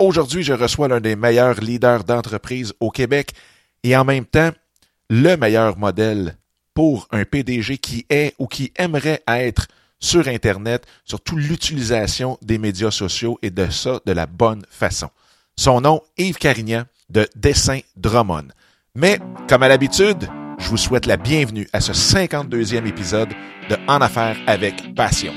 Aujourd'hui, je reçois l'un des meilleurs leaders d'entreprise au Québec et en même temps, le meilleur modèle pour un PDG qui est ou qui aimerait être sur Internet, surtout l'utilisation des médias sociaux et de ça de la bonne façon. Son nom, Yves Carignan de Dessin Drummond. Mais, comme à l'habitude, je vous souhaite la bienvenue à ce 52e épisode de En Affaires avec Passion.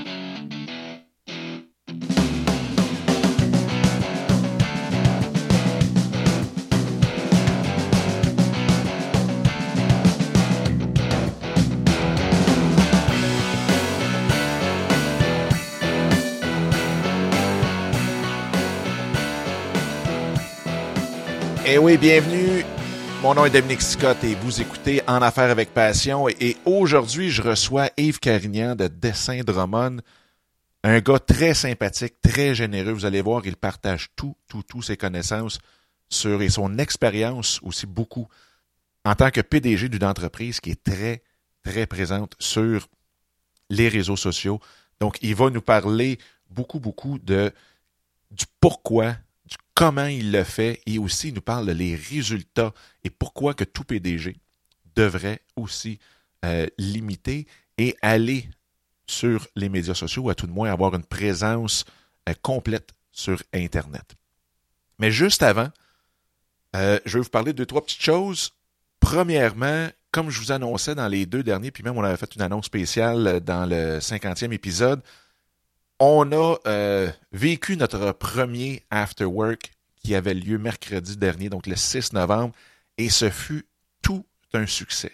Eh oui, bienvenue. Mon nom est Dominique Scott et vous écoutez En Affaires avec Passion. Et aujourd'hui, je reçois Yves Carignan de Dessin Drummond. Un gars très sympathique, très généreux. Vous allez voir, il partage tout, tout, tout ses connaissances sur et son expérience aussi beaucoup en tant que PDG d'une entreprise qui est très, très présente sur les réseaux sociaux. Donc, il va nous parler beaucoup, beaucoup de du pourquoi comment il le fait et aussi nous parle des résultats et pourquoi que tout PDG devrait aussi euh, limiter et aller sur les médias sociaux ou à tout de moins avoir une présence euh, complète sur Internet. Mais juste avant, euh, je vais vous parler de deux, trois petites choses. Premièrement, comme je vous annonçais dans les deux derniers, puis même on avait fait une annonce spéciale dans le 50e épisode, on a euh, vécu notre premier after work qui avait lieu mercredi dernier, donc le 6 novembre, et ce fut tout un succès.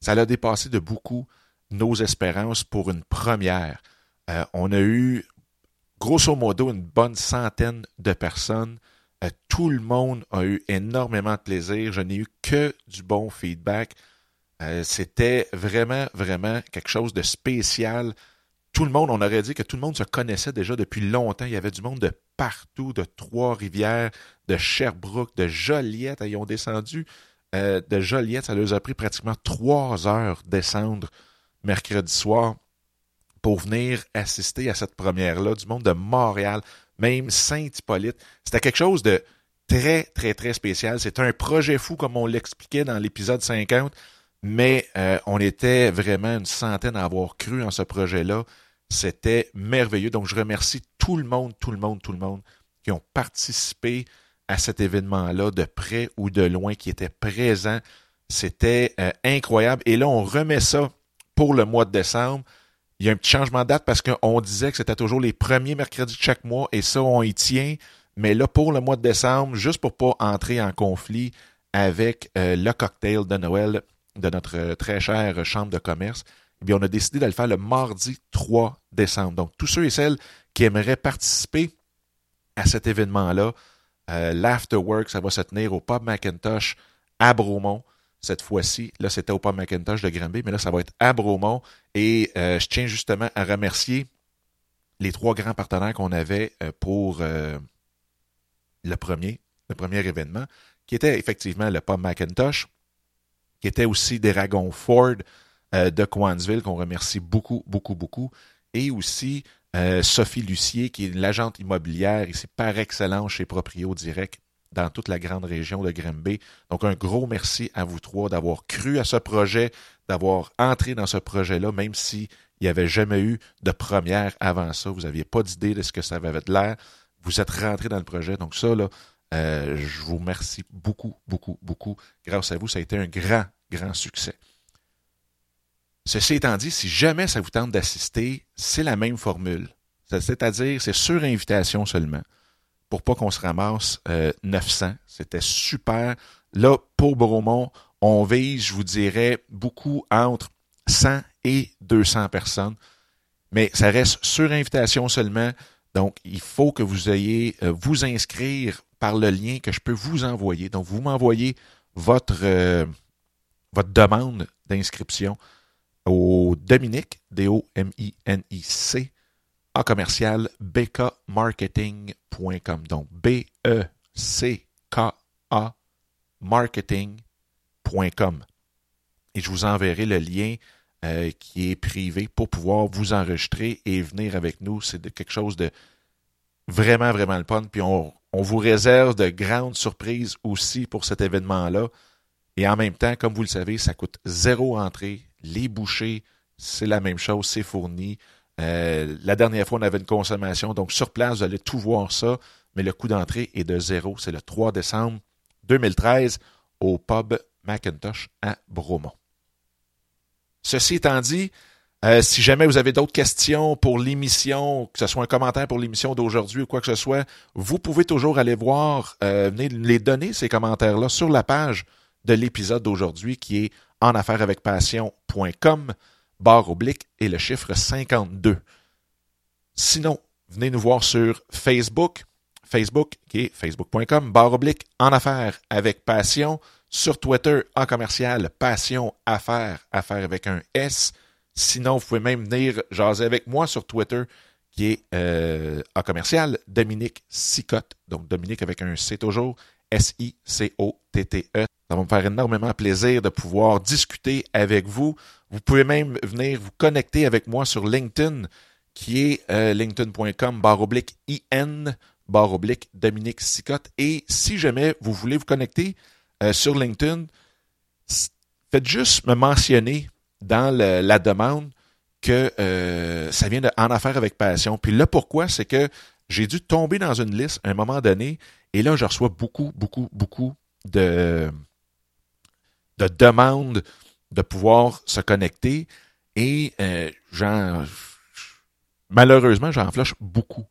Ça a dépassé de beaucoup nos espérances pour une première. Euh, on a eu, grosso modo, une bonne centaine de personnes. Euh, tout le monde a eu énormément de plaisir. Je n'ai eu que du bon feedback. C'était vraiment, vraiment quelque chose de spécial tout le monde, on aurait dit que tout le monde se connaissait déjà depuis longtemps. Il y avait du monde de partout, de Trois-Rivières, de Sherbrooke, de Joliette. Ils ont descendu euh, de Joliette. Ça leur a pris pratiquement trois heures descendre mercredi soir pour venir assister à cette première-là. Du monde de Montréal, même Saint-Hippolyte. C'était quelque chose de très, très, très spécial. C'est un projet fou, comme on l'expliquait dans l'épisode 50 mais euh, on était vraiment une centaine à avoir cru en ce projet-là. C'était merveilleux. Donc, je remercie tout le monde, tout le monde, tout le monde qui ont participé à cet événement-là, de près ou de loin, qui étaient présents. C'était euh, incroyable. Et là, on remet ça pour le mois de décembre. Il y a un petit changement de date parce qu'on disait que c'était toujours les premiers mercredis de chaque mois et ça, on y tient. Mais là, pour le mois de décembre, juste pour pas entrer en conflit avec euh, le cocktail de Noël, de notre euh, très chère chambre de commerce, eh bien, on a décidé de le faire le mardi 3 décembre. Donc, tous ceux et celles qui aimeraient participer à cet événement-là, euh, l'afterwork, ça va se tenir au Pub Macintosh à Bromont. Cette fois-ci, là, c'était au Pub Macintosh de Granby, mais là, ça va être à Bromont. Et euh, je tiens justement à remercier les trois grands partenaires qu'on avait pour le premier, le premier événement, qui était effectivement le Pub Macintosh, qui était aussi Dragon Ford euh, de Coansville, qu'on remercie beaucoup, beaucoup, beaucoup, et aussi euh, Sophie Lucier, qui est l'agente immobilière ici par excellence chez Proprio Direct dans toute la grande région de Grimby. Donc, un gros merci à vous trois d'avoir cru à ce projet, d'avoir entré dans ce projet-là, même s'il n'y avait jamais eu de première avant ça. Vous n'aviez pas d'idée de ce que ça avait de l'air. Vous êtes rentré dans le projet. Donc, ça, là, euh, je vous remercie beaucoup, beaucoup, beaucoup. Grâce à vous, ça a été un grand, grand succès. Ceci étant dit, si jamais ça vous tente d'assister, c'est la même formule. C'est-à-dire, c'est sur invitation seulement. Pour pas qu'on se ramasse 900. Euh, C'était super. Là, pour Bromont, on vise, je vous dirais, beaucoup entre 100 et 200 personnes. Mais ça reste sur invitation seulement. Donc, il faut que vous ayez euh, vous inscrire par le lien que je peux vous envoyer. Donc, vous m'envoyez votre, euh, votre demande d'inscription au Dominique, D-O-M-I-N-I-C, en commercial, bkmarketing.com. Donc, B-E-C-K-A marketing.com. Et je vous enverrai le lien euh, qui est privé pour pouvoir vous enregistrer et venir avec nous. C'est quelque chose de vraiment, vraiment le fun. Puis on, On vous réserve de grandes surprises aussi pour cet événement-là. Et en même temps, comme vous le savez, ça coûte zéro entrée. Les bouchées, c'est la même chose, c'est fourni. Euh, la dernière fois, on avait une consommation, donc sur place, vous allez tout voir ça, mais le coût d'entrée est de zéro. C'est le 3 décembre 2013 au pub Macintosh à Bromont. Ceci étant dit, euh, si jamais vous avez d'autres questions pour l'émission, que ce soit un commentaire pour l'émission d'aujourd'hui ou quoi que ce soit, vous pouvez toujours aller voir, euh, venez les donner, ces commentaires-là, sur la page de l'épisode d'aujourd'hui qui est en affaires avec passion.com, barre oblique et le chiffre 52. Sinon, venez nous voir sur Facebook, Facebook qui est facebook.com, barre oblique en affaires avec passion, sur Twitter en commercial, passion affaires, affaires avec un S. Sinon, vous pouvez même venir jaser avec moi sur Twitter, qui est euh, en commercial, Dominique Sicotte. Donc, Dominique avec un C toujours, S-I-C-O-T-T-E. Ça va me faire énormément plaisir de pouvoir discuter avec vous. Vous pouvez même venir vous connecter avec moi sur LinkedIn, qui est euh, linkedin.com, barre oblique IN, barre oblique Dominique Sicotte. Et si jamais vous voulez vous connecter euh, sur LinkedIn, faites juste me mentionner dans la demande que euh, ça vient de En affaires avec passion. Puis là, pourquoi? C'est que j'ai dû tomber dans une liste à un moment donné, et là, je reçois beaucoup, beaucoup, beaucoup de, de demandes de pouvoir se connecter. Et euh, malheureusement, j'en flush beaucoup.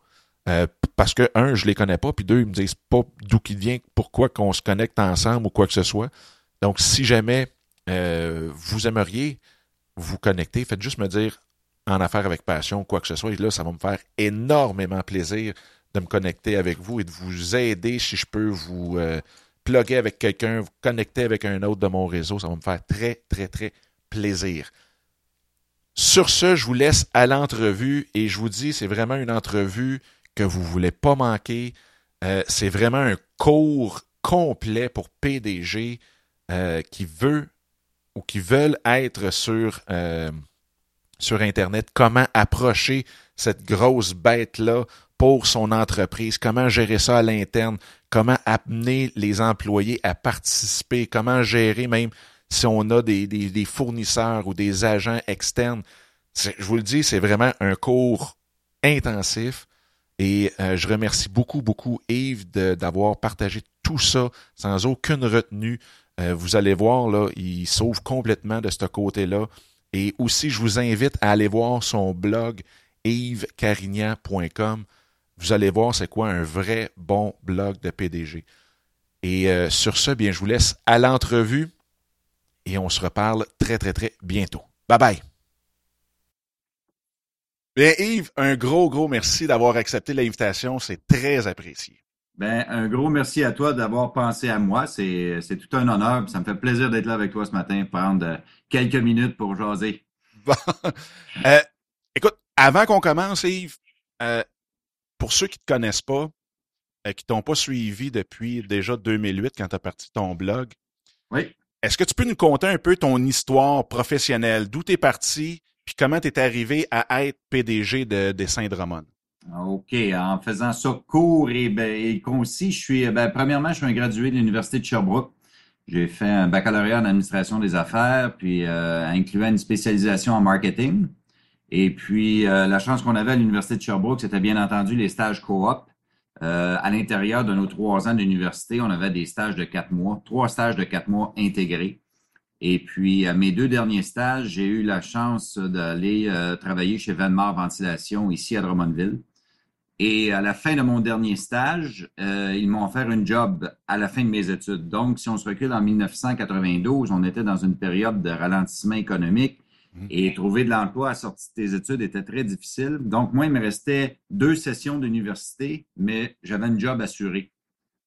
Euh, parce que, un, je les connais pas, puis deux, ils me disent pas d'où qu'il vient, pourquoi qu'on se connecte ensemble ou quoi que ce soit. Donc, si jamais vous aimeriez vous connecter, faites juste me dire en affaires avec passion, quoi que ce soit. Et là, ça va me faire énormément plaisir de me connecter avec vous et de vous aider si je peux vous euh, plugger avec quelqu'un, vous connecter avec un autre de mon réseau. Ça va me faire très, très, très plaisir. Sur ce, je vous laisse à l'entrevue et je vous dis, c'est vraiment une entrevue que vous ne voulez pas manquer. Euh, c'est vraiment un cours complet pour PDG euh, qui veut ou qui veulent être sur, euh, sur Internet, comment approcher cette grosse bête-là pour son entreprise, comment gérer ça à l'interne, comment amener les employés à participer, comment gérer même si on a des, des, fournisseurs ou des agents externes? Je vous le dis, c'est vraiment un cours intensif. Et euh, je remercie beaucoup, beaucoup Yves d'avoir partagé tout ça sans aucune retenue. Euh, vous allez voir, là, il sauve complètement de ce côté-là. Et aussi, je vous invite à aller voir son blog yvescarignan.com. Vous allez voir c'est quoi un vrai bon blog de PDG. Et euh, sur ce, bien, je vous laisse à l'entrevue et on se reparle très, très, très bientôt. Bye bye. Bien, Yves, un gros, gros merci d'avoir accepté l'invitation. C'est très apprécié. Ben, un gros merci à toi d'avoir pensé à moi. C'est, tout un honneur. Ça me fait plaisir d'être là avec toi ce matin, prendre euh, quelques minutes pour jaser. Euh, écoute, avant qu'on commence, Yves, euh, pour ceux qui ne te connaissent pas, qui t'ont pas suivi depuis déjà 2008 quand tu as parti ton blog, oui. est-ce que tu peux nous conter un peu ton histoire professionnelle, d'où tu es parti, puis comment tu es arrivé à être PDG de Dessin Drummond? OK. En faisant ça court et, ben, concis, je suis, ben, premièrement, je suis un gradué de l'Université de Sherbrooke. J'ai fait un baccalauréat en administration des affaires, puis euh, incluant une spécialisation en marketing. Et puis, euh, la chance qu'on avait à l'Université de Sherbrooke, c'était bien entendu les stages coop. Euh, à l'intérieur de nos trois ans d'université, on avait des stages de quatre mois, trois stages de quatre mois intégrés. Et puis, à mes deux derniers stages, j'ai eu la chance d'aller euh, travailler chez Venmar Ventilation ici à Drummondville. Et à la fin de mon dernier stage, euh, ils m'ont offert une job à la fin de mes études. Donc, si on se recule en 1992, on était dans une période de ralentissement économique. Et trouver de l'emploi à sortie de tes études était très difficile. Donc, moi, il me restait deux sessions d'université, mais j'avais une job assurée.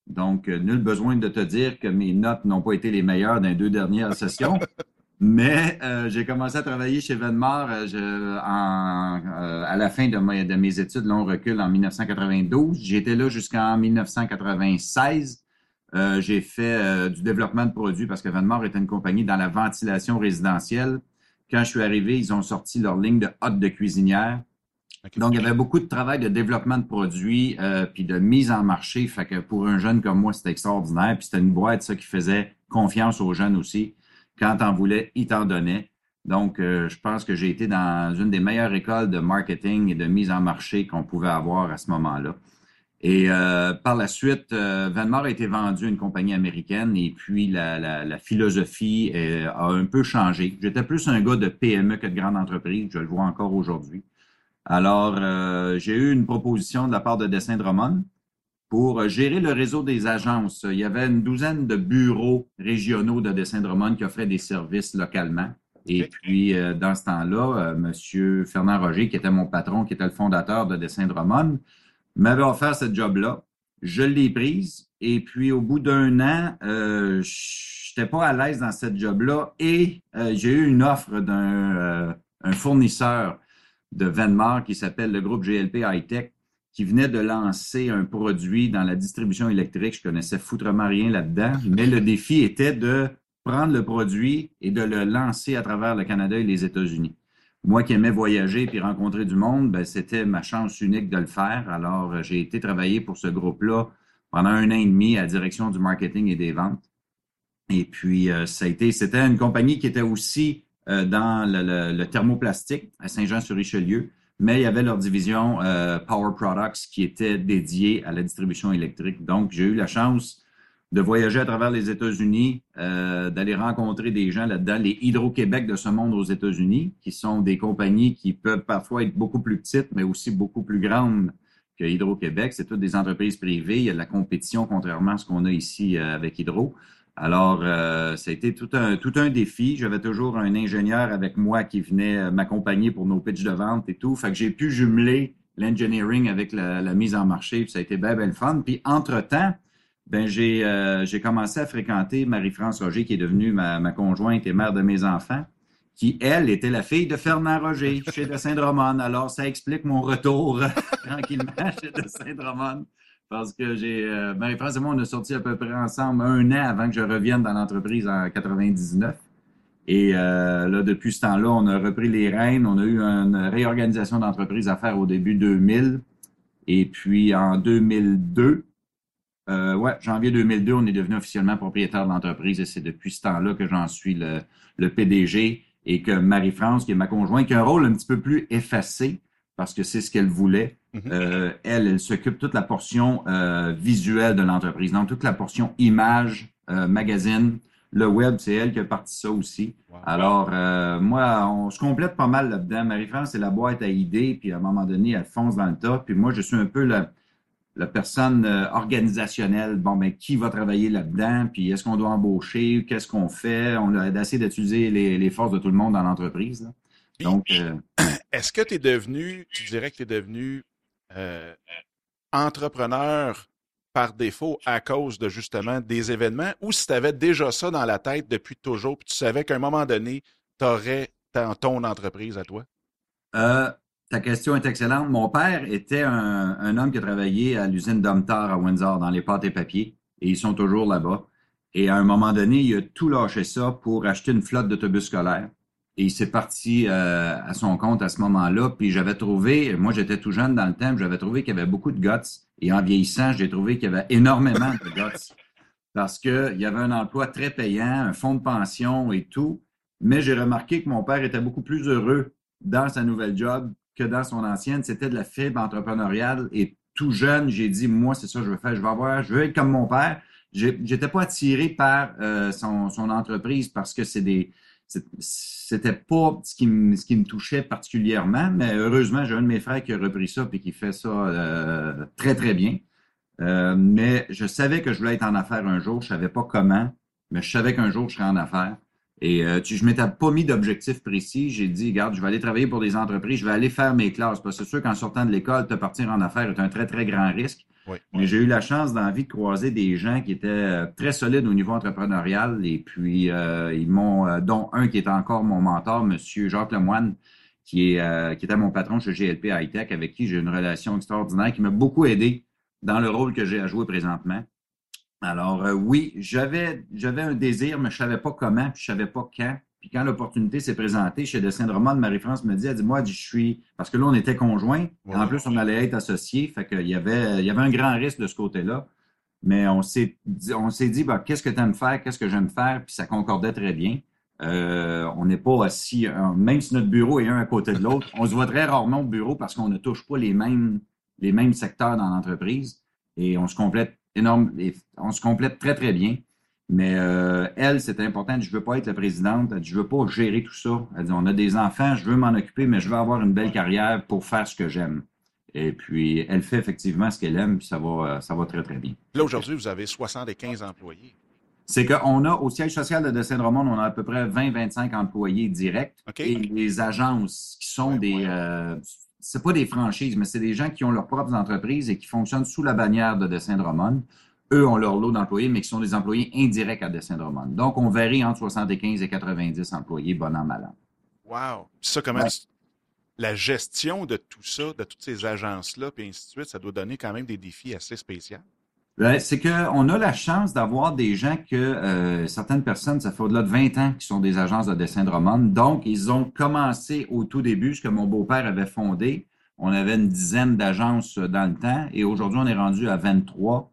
Donc, euh, nul besoin de te dire que mes notes n'ont pas été les meilleures dans les deux dernières sessions. Mais euh, j'ai commencé à travailler chez Venmar euh, à la fin de, mes études. Là, on recule en 1992. J'étais là jusqu'en 1996. j'ai fait du développement de produits parce que Venmar était une compagnie dans la ventilation résidentielle. Quand je suis arrivé, ils ont sorti leur ligne de hotte de cuisinière. Donc, il y avait beaucoup de travail de développement de produits, euh, puis de mise en marché. Fait que pour un jeune comme moi, c'était extraordinaire. Puis c'était une boîte, ça, qui faisait confiance aux jeunes aussi. Quand t'en voulais, ils t'en donnaient. Donc, euh, je pense que j'ai été dans une des meilleures écoles de marketing et de mise en marché qu'on pouvait avoir à ce moment-là. Et euh, par la suite, euh, Vanmar a été vendu à une compagnie américaine et puis la, la, la philosophie euh, a un peu changé. J'étais plus un gars de PME que de grande entreprise, je le vois encore aujourd'hui. Alors, euh, j'ai eu une proposition de la part de Dessin Drummond pour gérer le réseau des agences. Il y avait une douzaine de bureaux régionaux de Dessin Drummond qui offraient des services localement. Et puis, euh, dans ce temps-là, euh, Monsieur Fernand Roger, qui était mon patron, qui était le fondateur de Dessin Drummond, m'avait offert cette job-là. Je l'ai prise. Et puis, au bout d'un an, euh, j'étais pas à l'aise dans cette job-là et euh, j'ai eu une offre d'un euh, fournisseur de Venmar qui s'appelle le groupe GLP High Tech qui venait de lancer un produit dans la distribution électrique. Je connaissais foutrement rien là-dedans, mais le défi était de prendre le produit et de le lancer à travers le Canada et les États-Unis. Moi qui aimais voyager puis rencontrer du monde, ben, c'était ma chance unique de le faire. Alors, euh, j'ai été travailler pour ce groupe-là pendant un an et demi à la direction du marketing et des ventes. Et puis, euh, c'était une compagnie qui était aussi euh, dans le, thermoplastique à Saint-Jean-sur-Richelieu, mais il y avait leur division Power Products qui était dédiée à la distribution électrique. Donc, j'ai eu la chance de voyager à travers les États-Unis, euh, d'aller rencontrer des gens là-dedans, les Hydro-Québec de ce monde aux États-Unis, qui sont des compagnies qui peuvent parfois être beaucoup plus petites, mais aussi beaucoup plus grandes que Hydro-Québec. C'est toutes des entreprises privées. Il y a de la compétition, contrairement à ce qu'on a ici euh, avec Hydro. Alors, euh, ça a été tout un, tout un défi. J'avais toujours un ingénieur avec moi qui venait m'accompagner pour nos pitches de vente et tout. Fait que j'ai pu jumeler l'engineering avec la, mise en marché. Ça a été bien, bien fun. Puis, entre-temps, ben j'ai euh, j'ai commencé à fréquenter Marie-France Roger, qui est devenue ma, ma, conjointe et mère de mes enfants, qui, elle, était la fille de Fernand Roger chez de Saint-Drummond. Alors, ça explique mon retour tranquillement chez de Saint-Drummond. Parce que j'ai euh, Marie-France et moi, on a sorti à peu près ensemble un an avant que je revienne dans l'entreprise en 99. Et euh, là, depuis ce temps-là, on a repris les rênes. On a eu une réorganisation d'entreprise à faire au début 2000. Et puis en 2002, euh, ouais, janvier 2002, on est devenu officiellement propriétaire de l'entreprise et c'est depuis ce temps-là que j'en suis le, le, PDG et que Marie-France, qui est ma conjointe, qui a un rôle un petit peu plus effacé parce que c'est ce qu'elle voulait. Mm-hmm. euh, elle, elle s'occupe toute la portion euh, visuelle de l'entreprise, donc toute la portion image, euh, magazine, le web, c'est elle qui a parti ça aussi. Wow. Alors, euh, moi, on se complète pas mal là-dedans. Marie-France, c'est la boîte à idées, puis à un moment donné, elle fonce dans le tas. Puis moi, je suis un peu la, la personne euh, organisationnelle, bon, ben, qui va travailler là-dedans, puis est-ce qu'on doit embaucher, qu'est-ce qu'on fait? On a essayé d'utiliser les, les, forces de tout le monde dans l'entreprise. Donc, euh... est-ce que tu es devenu, tu dirais que tu es devenu euh, entrepreneur par défaut à cause de justement des événements, ou si tu avais déjà ça dans la tête depuis toujours, puis tu savais qu'à un moment donné, tu aurais ton entreprise à toi? Euh, ta question est excellente. Mon père était un, homme qui a travaillé à l'usine Domtar à Windsor dans les pâtes et papiers et ils sont toujours là-bas. Et à un moment donné, il a tout lâché ça pour acheter une flotte d'autobus scolaires. Et il s'est parti euh, à son compte à ce moment-là. Puis j'avais trouvé, moi j'étais tout jeune dans le temps, j'avais trouvé qu'il y avait beaucoup de guts. Et en vieillissant, j'ai trouvé qu'il y avait énormément de guts. Parce qu'il y avait un emploi très payant, un fonds de pension et tout. Mais j'ai remarqué que mon père était beaucoup plus heureux dans sa nouvelle job que dans son ancienne. C'était de la fibre entrepreneuriale. Et tout jeune, j'ai dit, moi, c'est ça que je veux faire. Je veux avoir, je veux être comme mon père. J'étais pas attiré par euh, son, entreprise parce que c'est des, c'était pas ce qui, me, ce qui me touchait particulièrement, mais heureusement, j'ai un de mes frères qui a repris ça et qui fait ça euh, très, très bien. Euh, mais je savais que je voulais être en affaires un jour. Je savais pas comment, mais je savais qu'un jour, je serais en affaires. Et euh, tu, je m'étais pas mis d'objectif précis. J'ai dit, regarde, je vais aller travailler pour des entreprises, je vais aller faire mes classes. Parce que c'est sûr qu'en sortant de l'école, te partir en affaires est un très, très grand risque. Oui, Mais j'ai eu la chance dans la vie de croiser des gens qui étaient euh, très solides au niveau entrepreneurial. Et puis, euh, ils m'ont, euh, dont un qui est encore mon mentor, Monsieur Jacques Lemoine, qui, est, euh, qui était mon patron chez GLP High Tech, avec qui j'ai une relation extraordinaire, qui m'a beaucoup aidé dans le rôle que j'ai à jouer présentement. Alors euh, oui, j'avais j'avais un désir, mais je savais pas comment, puis je savais pas quand. Puis quand l'opportunité s'est présentée chez Dessin de Roman, Marie-France me dit, elle dit, moi, je suis, parce que là, on était conjoints, en plus, on allait être associés, fait qu'il y avait, il y avait un grand risque de ce côté-là. Mais on s'est dit, on s'est dit, bah, qu'est-ce que tu aimes faire, qu'est-ce que j'aime faire, puis ça concordait très bien. Euh, on n'est pas assis, même si notre bureau est un à côté de l'autre, on se voit très rarement au bureau parce qu'on ne touche pas les mêmes, les mêmes secteurs dans l'entreprise et on se complète énorme, on se complète très, très bien. Mais euh, elle, c'est important. Je veux pas être la présidente. Je veux pas gérer tout ça. Elle dit, on a des enfants, je veux m'en occuper, mais je veux avoir une belle carrière pour faire ce que j'aime. Et puis, elle fait effectivement ce qu'elle aime, puis ça va, ça va très, très bien. Là, aujourd'hui, vous avez 75 employés. C'est qu'on a, au siège social de Dessin de Romand, on a à peu près 20-25 employés directs. Et les agences qui sont des, euh, c'est pas des franchises, mais c'est des gens qui ont leurs propres entreprises et qui fonctionnent sous la bannière de Dessin de eux ont leur lot d'employés, mais qui sont des employés indirects à Dessin de Roman. Donc, on varie entre 75 et 90 employés, bon an, mal an. Wow! Ça, comment la gestion de tout ça, de toutes ces agences-là, puis ainsi de suite, ça doit donner quand même des défis assez spéciaux. C'est qu'on a la chance d'avoir des gens que euh, certaines personnes, ça fait au-delà de 20 ans qui sont des agences de dessin de roman. Donc, ils ont commencé au tout début, ce que mon beau-père avait fondé. On avait une dizaine d'agences dans le temps et aujourd'hui, on est rendu à 23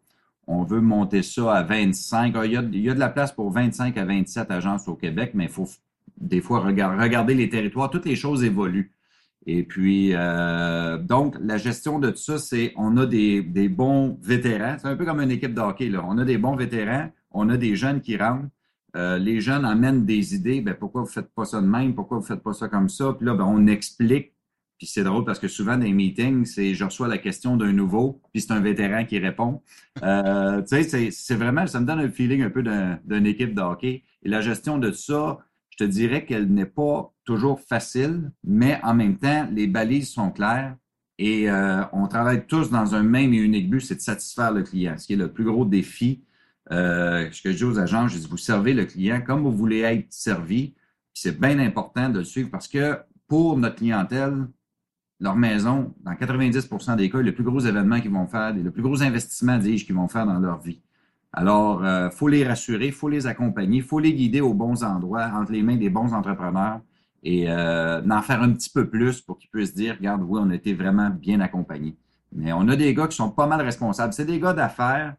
on veut monter ça à 25. Ah, il, y a, il, y a, de la place pour 25 à 27 agences au Québec, mais il faut des fois regarder les territoires. Toutes les choses évoluent. Et puis, euh, donc, la gestion de tout ça, c'est on a des, des bons vétérans. C'est un peu comme une équipe de hockey. Là. On a des bons vétérans, on a des jeunes qui rentrent. Euh, les jeunes amènent des idées. Ben, pourquoi vous ne faites pas ça de même? Pourquoi vous ne faites pas ça comme ça? Puis là, ben, on explique puis c'est drôle parce que souvent dans les meetings, c'est je reçois la question d'un nouveau, puis c'est un vétéran qui répond. Euh, tu sais, c'est vraiment, ça me donne un feeling un peu d'une équipe de hockey. Et la gestion de ça, je te dirais qu'elle n'est pas toujours facile, mais en même temps, les balises sont claires et euh, on travaille tous dans un même et unique but, c'est de satisfaire le client, ce qui est le plus gros défi. Euh, ce que je dis aux agents, je dis, vous servez le client comme vous voulez être servi. C'est bien important de le suivre parce que pour notre clientèle, leur maison, dans 90% des cas, le plus gros événement qu'ils vont faire, le plus gros investissement, dis-je, qu'ils vont faire dans leur vie. Alors, il euh, faut les rassurer, il faut les accompagner, il faut les guider aux bons endroits, entre les mains des bons entrepreneurs et euh, d'en faire un petit peu plus pour qu'ils puissent dire, regarde, oui, on a été vraiment bien accompagnés. Mais on a des gars qui sont pas mal responsables. C'est des gars d'affaires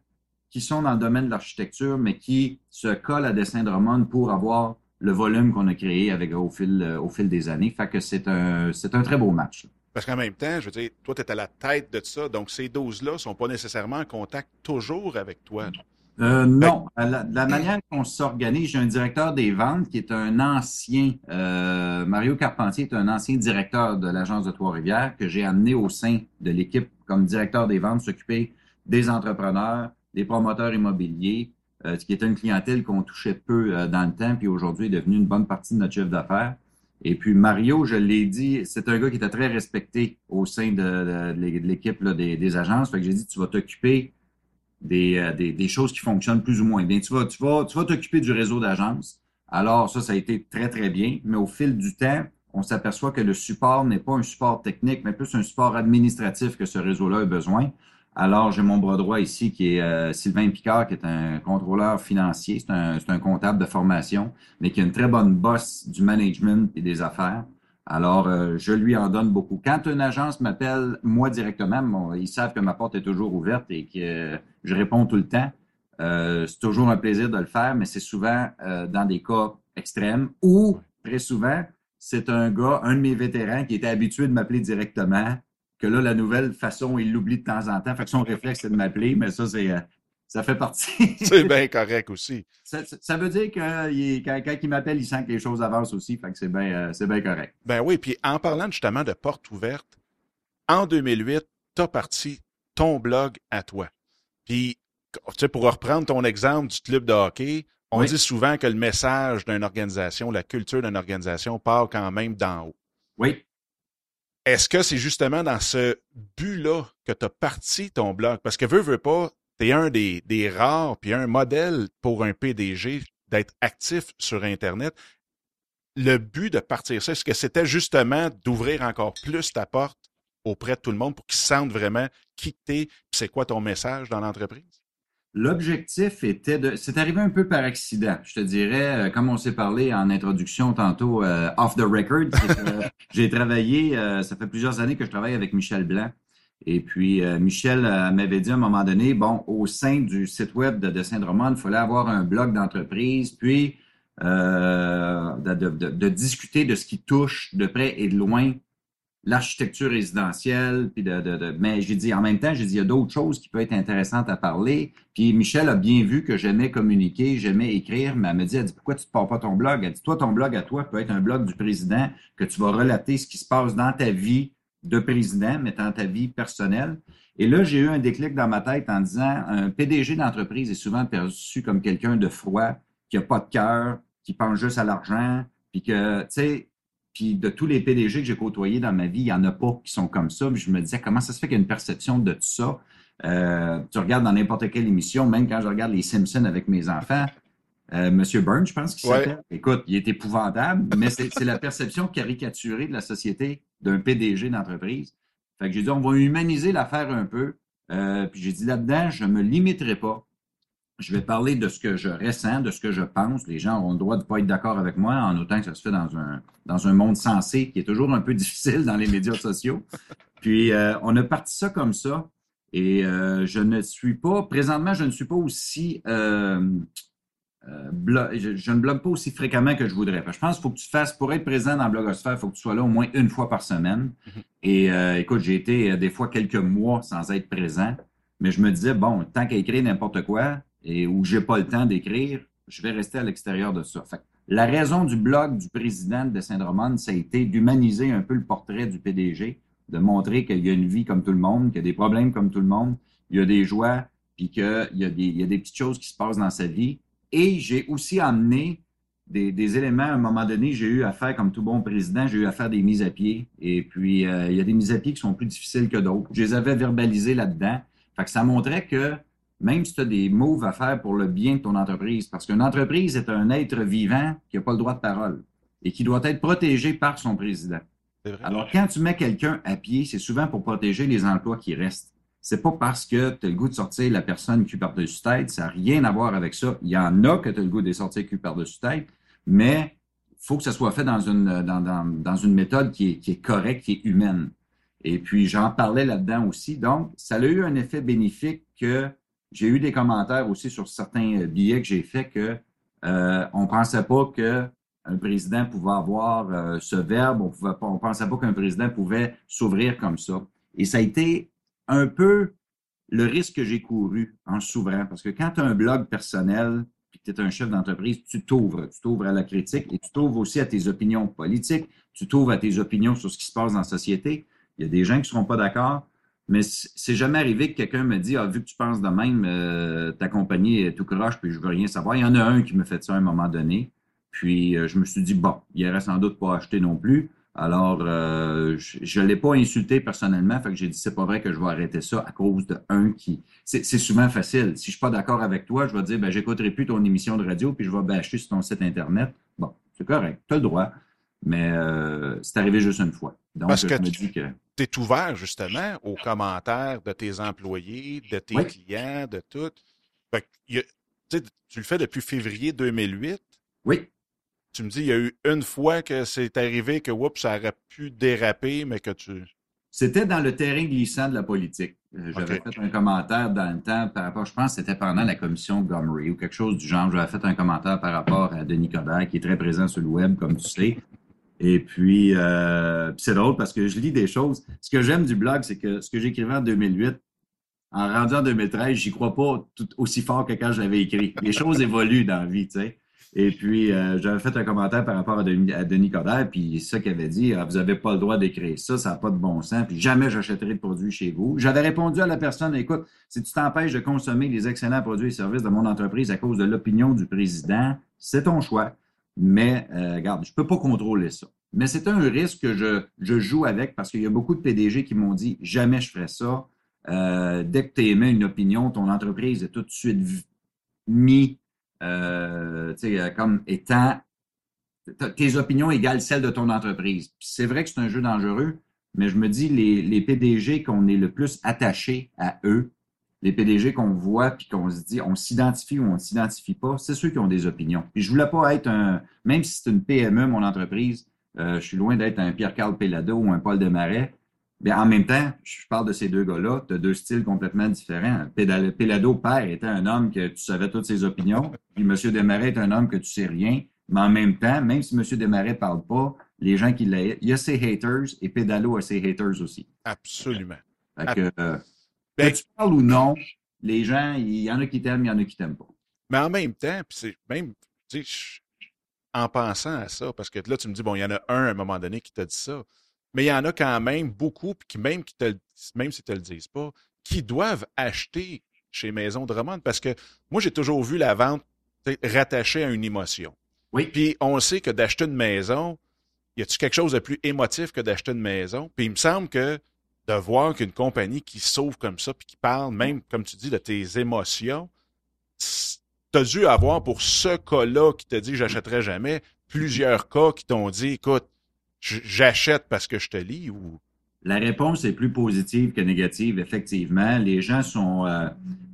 qui sont dans le domaine de l'architecture, mais qui se collent à Dessin de Drummond pour avoir le volume qu'on a créé avec au fil, au fil des années. Fait que c'est un, c'est un très beau match. Parce qu'en même temps, je veux dire, toi, tu es à la tête de ça, donc ces doses-là ne sont pas nécessairement en contact toujours avec toi. Euh, non. La, la manière qu'on s'organise, j'ai un directeur des ventes qui est un ancien, euh, Mario Carpentier est un ancien directeur de l'agence de Trois-Rivières que j'ai amené au sein de l'équipe comme directeur des ventes, s'occuper des entrepreneurs, des promoteurs immobiliers, euh, ce qui est une clientèle qu'on touchait peu dans le temps, puis aujourd'hui est devenu une bonne partie de notre chiffre d'affaires. Et puis Mario, je l'ai dit, c'est un gars qui était très respecté au sein de, l'équipe des, agences. Fait que j'ai dit, tu vas t'occuper euh, des, choses qui fonctionnent plus ou moins bien. Tu vas, tu vas, tu vas t'occuper du réseau d'agences. Alors ça, ça a été très, très bien. Mais au fil du temps, on s'aperçoit que le support n'est pas un support technique, mais plus un support administratif que ce réseau-là a besoin. Alors, j'ai mon bras droit ici qui est euh, Sylvain Picard, qui est un contrôleur financier, c'est un, un, comptable de formation, mais qui a une très bonne bosse du management et des affaires. Alors, euh, je lui en donne beaucoup. Quand une agence m'appelle, moi directement, ils savent que ma porte est toujours ouverte et que je réponds tout le temps. Euh, c'est toujours un plaisir de le faire, mais c'est souvent dans des cas extrêmes ou très souvent, c'est un gars, un de mes vétérans qui était habitué de m'appeler directement que là, la nouvelle façon, il l'oublie de temps en temps. Fait que son réflexe, c'est de m'appeler, mais ça, c'est. Euh, ça fait partie. c'est bien correct aussi. Ça, veut dire que quand, il m'appelle, il sent que les choses avancent aussi. Fait que c'est bien, euh, bien correct. Ben oui, puis en parlant justement de porte ouverte, en 2008, tu as parti ton blog à toi. Puis, tu sais, pour reprendre ton exemple du club de hockey, on dit souvent que le message d'une organisation, la culture d'une organisation part quand même d'en haut. Oui. Est-ce que c'est justement dans ce but-là que tu as parti ton blog? Parce que veux, veux pas, es un des, des rares, puis un modèle pour un PDG d'être actif sur Internet. Le but de partir ça, est-ce que c'était justement d'ouvrir encore plus ta porte auprès de tout le monde pour qu'ils sentent vraiment qui t'es, c'est quoi ton message dans l'entreprise? L'objectif était de. C'est arrivé un peu par accident, je te dirais, euh, comme on s'est parlé en introduction tantôt, euh, off the record. J'ai travaillé, euh, ça fait plusieurs années que je travaille avec Michel Blanc. Et puis, Michel m'avait dit à un moment donné, bon, au sein du site web de Dessin Drummond, il fallait avoir un blog d'entreprise, puis de, de, discuter de ce qui touche de près et de loin l'architecture résidentielle, puis de, de, de mais j'ai dit en même temps, j'ai dit il y a d'autres choses qui peuvent être intéressantes à parler. Puis Michel a bien vu que j'aimais communiquer, j'aimais écrire, mais elle me dit, elle dit pourquoi tu ne pars pas ton blog? Elle dit toi ton blog à toi peut être un blog du président que tu vas relater ce qui se passe dans ta vie de président, mais dans ta vie personnelle. Et là, j'ai eu un déclic dans ma tête en disant un PDG d'entreprise est souvent perçu comme quelqu'un de froid, qui a pas de cœur, qui pense juste à l'argent, puis que tu sais puis de tous les PDG que j'ai côtoyés dans ma vie, il n'y en a pas qui sont comme ça. Puis je me disais, comment ça se fait qu'il y a une perception de tout ça? Euh, tu regardes dans n'importe quelle émission, même quand je regarde les Simpsons avec mes enfants, euh, Monsieur Burns, je pense qu'il s'appelle. Écoute, il est épouvantable, mais c'est la perception caricaturée de la société d'un PDG d'entreprise. Fait que j'ai dit, on va humaniser l'affaire un peu. Euh, puis j'ai dit là-dedans, je me limiterai pas je vais parler de ce que je ressens, de ce que je pense. Les gens ont le droit de ne pas être d'accord avec moi, en autant que ça se fait dans un, dans un monde sensé qui est toujours un peu difficile dans les médias sociaux. Puis, euh, on a parti ça comme ça. Et euh, je ne suis pas, présentement, je ne suis pas aussi, euh, je, ne blogue pas aussi fréquemment que je voudrais. Je pense qu'il faut que tu fasses, pour être présent dans Blogosphère, il faut que tu sois là au moins une fois par semaine. Mm-hmm. Et écoute, j'ai été des fois quelques mois sans être présent. Mais je me disais, bon, tant qu'à écrire n'importe quoi, et où j'ai pas le temps d'écrire, je vais rester à l'extérieur de ça. la raison du blog du président de Saint-Roman, ça a été d'humaniser un peu le portrait du PDG, de montrer qu'il y a une vie comme tout le monde, qu'il y a des problèmes comme tout le monde, il y a des joies, puis qu'il y, a des, il y a des petites choses qui se passent dans sa vie. Et j'ai aussi amené des, des, éléments. À un moment donné, j'ai eu à faire, comme tout bon président, j'ai eu à faire des mises à pied. Et puis, euh, il y a des mises à pied qui sont plus difficiles que d'autres. Je les avais verbalisées là-dedans. Fait que ça montrait que même si tu as des moves à faire pour le bien de ton entreprise, parce qu'une entreprise est un être vivant qui n'a pas le droit de parole et qui doit être protégé par son président. Alors, quand tu mets quelqu'un à pied, c'est souvent pour protéger les emplois qui restent. C'est pas parce que tu as le goût de sortir la personne qui par-dessus tête, ça n'a rien à voir avec ça. Il y en a que tu as le goût de sortir qui par-dessus tête, mais il faut que ça soit fait dans une, dans, une méthode qui est, correcte, qui est humaine. Et puis, j'en parlais là-dedans aussi. Donc, ça a eu un effet bénéfique que j'ai eu des commentaires aussi sur certains billets que j'ai faits que euh, on pensait pas que un président pouvait avoir euh, ce verbe, on on pensait pas qu'un président pouvait s'ouvrir comme ça. Et ça a été un peu le risque que j'ai couru en s'ouvrant, parce que quand tu as un blog personnel, puis que tu es un chef d'entreprise, tu t'ouvres, tu t'ouvres à la critique et tu t'ouvres aussi à tes opinions politiques, tu t'ouvres à tes opinions sur ce qui se passe dans la société. Il y a des gens qui ne seront pas d'accord, mais c'est jamais arrivé que quelqu'un me dit Ah, vu que tu penses de même, euh, ta compagnie est tout croche, puis je veux rien savoir. Il y en a un qui me fait ça à un moment donné. Puis euh, je me suis dit, bon, il aurait sans doute pas acheté non plus. Alors, euh, je ne l'ai pas insulté personnellement, fait que j'ai dit, c'est pas vrai que je vais arrêter ça à cause de un qui. C'est souvent facile. Si je suis pas d'accord avec toi, je vais dire, ben, j'écouterai plus ton émission de radio, puis je vais bâcher sur ton site Internet. Bon, c'est correct, tu as le droit. Mais c'est arrivé juste une fois. Donc, Parce que je me dis que tu es ouvert justement aux commentaires de tes employés, de tes clients, de tout. tu le fais depuis février 2008. Oui. Tu me dis, il y a eu une fois que c'est arrivé que oups, ça aurait pu déraper, mais que tu. C'était dans le terrain glissant de la politique. Euh, j'avais fait un commentaire dans le temps par rapport, je pense que c'était pendant la commission Gomery ou quelque chose du genre. J'avais fait un commentaire par rapport à Denis Coderre, qui est très présent sur le web, comme tu sais. Et puis, euh, c'est drôle parce que je lis des choses. Ce que j'aime du blog, c'est que ce que j'écrivais en 2008, en rendu en 2013, j'y crois pas tout aussi fort que quand j'avais écrit. Les choses évoluent dans la vie, tu sais. Et puis, euh, j'avais fait un commentaire par rapport à Denis, à Denis Coderre, puis ça qu'il avait dit, ah, vous n'avez pas le droit d'écrire ça, ça n'a pas de bon sens, puis jamais j'achèterai de produits chez vous. J'avais répondu à la personne, écoute, si tu t'empêches de consommer les excellents produits et services de mon entreprise à cause de l'opinion du président, c'est ton choix. Mais, euh, regarde, je ne peux pas contrôler ça. Mais c'est un risque que je, je joue avec parce qu'il y a beaucoup de PDG qui m'ont dit jamais je ferai ça. Euh, dès que tu émets une opinion, ton entreprise est tout de suite mis euh, comme étant tes opinions égales celles de ton entreprise. C'est vrai que c'est un jeu dangereux, mais je me dis, les, les PDG qu'on est le plus attachés à eux, les PDG qu'on voit puis qu'on se dit on s'identifie ou on ne s'identifie pas, c'est ceux qui ont des opinions. Puis je voulais pas être un, même si c'est une PME, mon entreprise, euh, je suis loin d'être un Pierre-Carl Pellado ou un Paul Desmarais. Mais en même temps, je parle de ces deux gars-là, tu as deux styles complètement différents. Pellado, père, était un homme que tu savais toutes ses opinions, puis M. Desmarais est un homme que tu sais rien. Mais en même temps, même si M. Desmarais parle pas, les gens qui l'ont, il y a ses haters et Pédalo a ses haters aussi. Absolument. Fait que, euh, ben, tu parles ou non, les gens, il y en a qui t'aiment, il y en a qui t'aiment pas. Mais en même temps, puis c'est même, tu sais, en pensant à ça, parce que là, tu me dis, bon, il y en a un à un moment donné qui t'a dit ça, mais il y en a quand même beaucoup, puis qui même, qui te, même si tu ne le disent pas, qui doivent acheter chez Maison de parce que moi, j'ai toujours vu la vente rattachée à une émotion. Oui. Puis on sait que d'acheter une maison, y a-tu quelque chose de plus émotif que d'acheter une maison? Puis il me semble que de voir qu'une compagnie qui sauve comme ça, puis qui parle, même, comme tu dis, de tes émotions, tu as dû avoir pour ce cas-là qui te dit j'achèterai jamais, plusieurs cas qui t'ont dit écoute, j'achète parce que je te lis ou? La réponse est plus positive que négative, effectivement. Les gens sont, euh,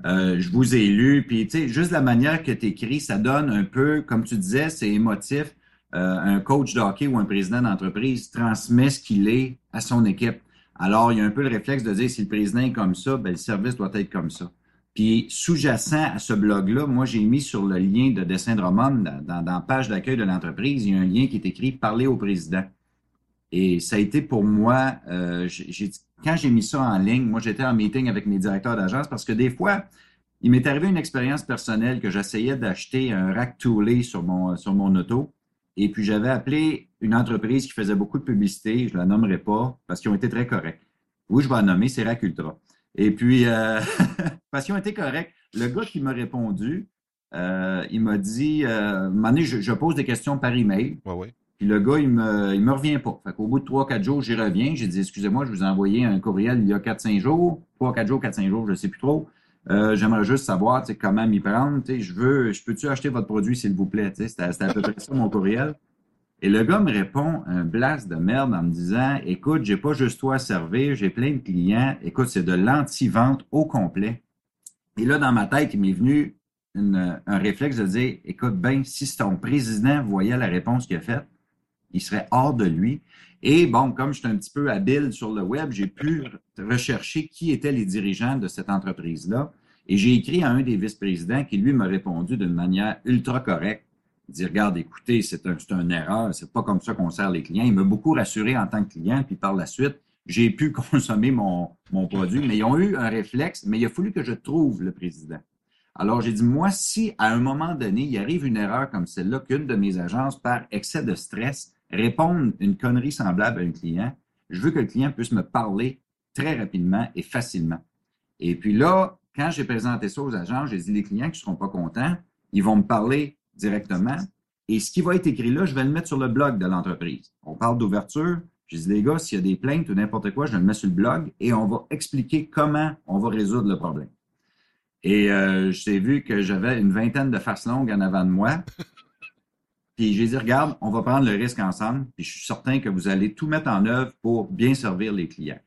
euh, je vous ai lu, puis tu sais, juste la manière que tu écris, ça donne un peu, comme tu disais, c'est émotif. Euh, un coach de hockey ou un président d'entreprise transmet ce qu'il est à son équipe. Alors, il y a un peu le réflexe de dire si le président est comme ça, ben, le service doit être comme ça. Puis, sous-jacent à ce blog-là, moi, j'ai mis sur le lien de dessin de Roman, dans, la page d'accueil de l'entreprise, il y a un lien qui est écrit Parler au président. Et ça a été pour moi, euh, quand j'ai mis ça en ligne, moi, j'étais en meeting avec mes directeurs d'agence parce que des fois, il m'est arrivé une expérience personnelle que j'essayais d'acheter un rack toolé sur mon, sur mon auto. Et puis, j'avais appelé une entreprise qui faisait beaucoup de publicité, je la nommerai pas, parce qu'ils ont été très corrects. Oui, je vais la nommer, c'est Rack Ultra. Et puis, euh, parce qu'ils ont été corrects. Le gars qui m'a répondu, euh, il m'a dit, euh, je, je, pose des questions par email. Ouais, ouais. Puis le gars, il me, il me revient pas. Fait qu'au bout de 3-4 jours, j'y reviens. J'ai dit, excusez-moi, je vous ai envoyé un courriel il y a 4-5 jours. 3-4 jours, 4-5 jours, je ne sais plus trop. Euh, j'aimerais juste savoir comment m'y prendre. Je veux, je peux-tu acheter votre produit, s'il vous plaît? C'était à peu près ça mon courriel. Et le gars me répond un blast de merde en me disant Écoute, j'ai pas juste toi à servir, j'ai plein de clients. Écoute, c'est de l'anti-vente au complet. Et là, dans ma tête, il m'est venu un réflexe de dire Écoute, ben, si ton président voyait la réponse qu'il a faite, il serait hors de lui. Et bon, comme je suis un petit peu habile sur le web, j'ai pu rechercher qui étaient les dirigeants de cette entreprise-là. Et j'ai écrit à un des vice-présidents qui, lui, m'a répondu d'une manière ultra correcte il dit, regarde, écoutez, c'est un, une erreur, c'est pas comme ça qu'on sert les clients. Il m'a beaucoup rassuré en tant que client, puis par la suite, j'ai pu consommer mon, produit, mais ils ont eu un réflexe, mais il a fallu que je trouve le président. Alors, j'ai dit, moi, si à un moment donné, il arrive une erreur comme celle-là, qu'une de mes agences, par excès de stress, réponde une connerie semblable à un client, je veux que le client puisse me parler très rapidement et facilement. Et puis là, quand j'ai présenté ça aux agents, j'ai dit, les clients qui ne seront pas contents, ils vont me parler directement. Et ce qui va être écrit là, je vais le mettre sur le blog de l'entreprise. On parle d'ouverture. Je dis, les gars, s'il y a des plaintes ou n'importe quoi, je le mets sur le blog et on va expliquer comment on va résoudre le problème. Et euh, j'ai vu que j'avais une vingtaine de faces longues en avant de moi. Puis j'ai dit, regarde, on va prendre le risque ensemble. Puis je suis certain que vous allez tout mettre en œuvre pour bien servir les clients.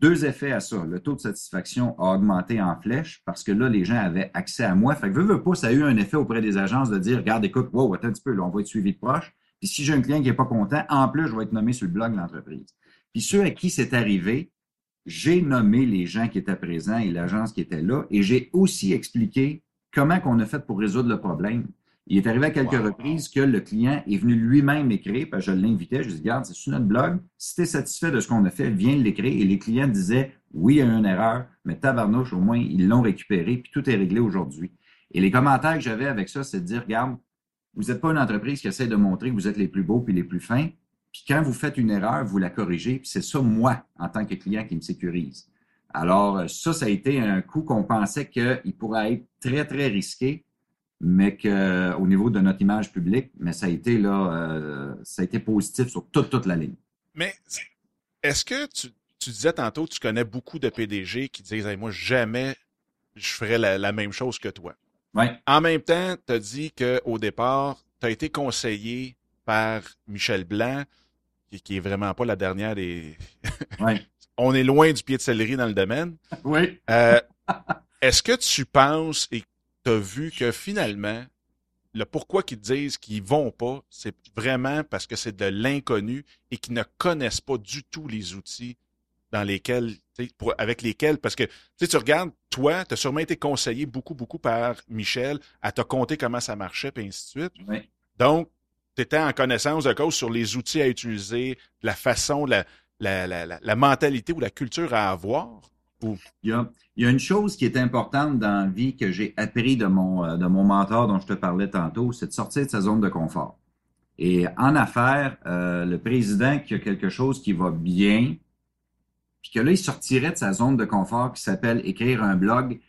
Deux effets à ça. Le taux de satisfaction a augmenté en flèche parce que là, les gens avaient accès à moi. Fait que veux, veux pas, ça a eu un effet auprès des agences de dire, regarde, écoute, wow, attends un petit peu, là, on va être suivi de proche. Puis si j'ai un client qui n'est pas content, en plus, je vais être nommé sur le blog de l'entreprise. Puis ceux à qui c'est arrivé, j'ai nommé les gens qui étaient présents et l'agence qui était là et j'ai aussi expliqué comment qu'on a fait pour résoudre le problème. Il est arrivé à quelques reprises que le client est venu lui-même écrire, parce que je l'invitais, je lui ai dit, regarde, c'est sur notre blog, si tu es satisfait de ce qu'on a fait, viens l'écrire. Et les clients disaient, oui, il y a eu une erreur, mais tabarnouche, au moins, ils l'ont récupéré, puis tout est réglé aujourd'hui. Et les commentaires que j'avais avec ça, c'est de dire, regarde, vous n'êtes pas une entreprise qui essaie de montrer que vous êtes les plus beaux puis les plus fins. Puis quand vous faites une erreur, vous la corrigez. Puis c'est ça, moi, en tant que client, qui me sécurise. Alors, ça, ça a été un coup qu'on pensait qu'il pourrait être très, très risqué mais qu'au niveau de notre image publique, mais ça a été là, euh, ça a été positif sur toute, toute la ligne. Mais est-ce que tu, tu, disais tantôt, tu connais beaucoup de PDG qui disent moi, jamais je ferais la, même chose que toi. Ouais. En même temps, tu as dit qu'au départ, tu as été conseillé par Michel Blanc, qui, qui est vraiment pas la dernière des. ouais. On est loin du pied de céleri dans le domaine. Oui. Euh, Est-ce que tu penses et tu as vu que finalement, le pourquoi qu'ils disent qu'ils vont pas, c'est vraiment parce que c'est de l'inconnu et qu'ils ne connaissent pas du tout les outils dans lesquels, pour, avec lesquels, parce que tu regardes, toi, tu as sûrement été conseillé beaucoup, beaucoup par Michel à te compter comment ça marchait, puis ainsi de suite. Oui. Donc, tu étais en connaissance de cause sur les outils à utiliser, la façon, la, la, la, la mentalité ou la culture à avoir. Il, y a, une chose qui est importante dans la vie que j'ai appris de mon, euh, de mon mentor dont je te parlais tantôt, c'est de sortir de sa zone de confort. Et en affaires, euh, le président qui a quelque chose qui va bien, puis que là, il sortirait de sa zone de confort qui s'appelle écrire un blog,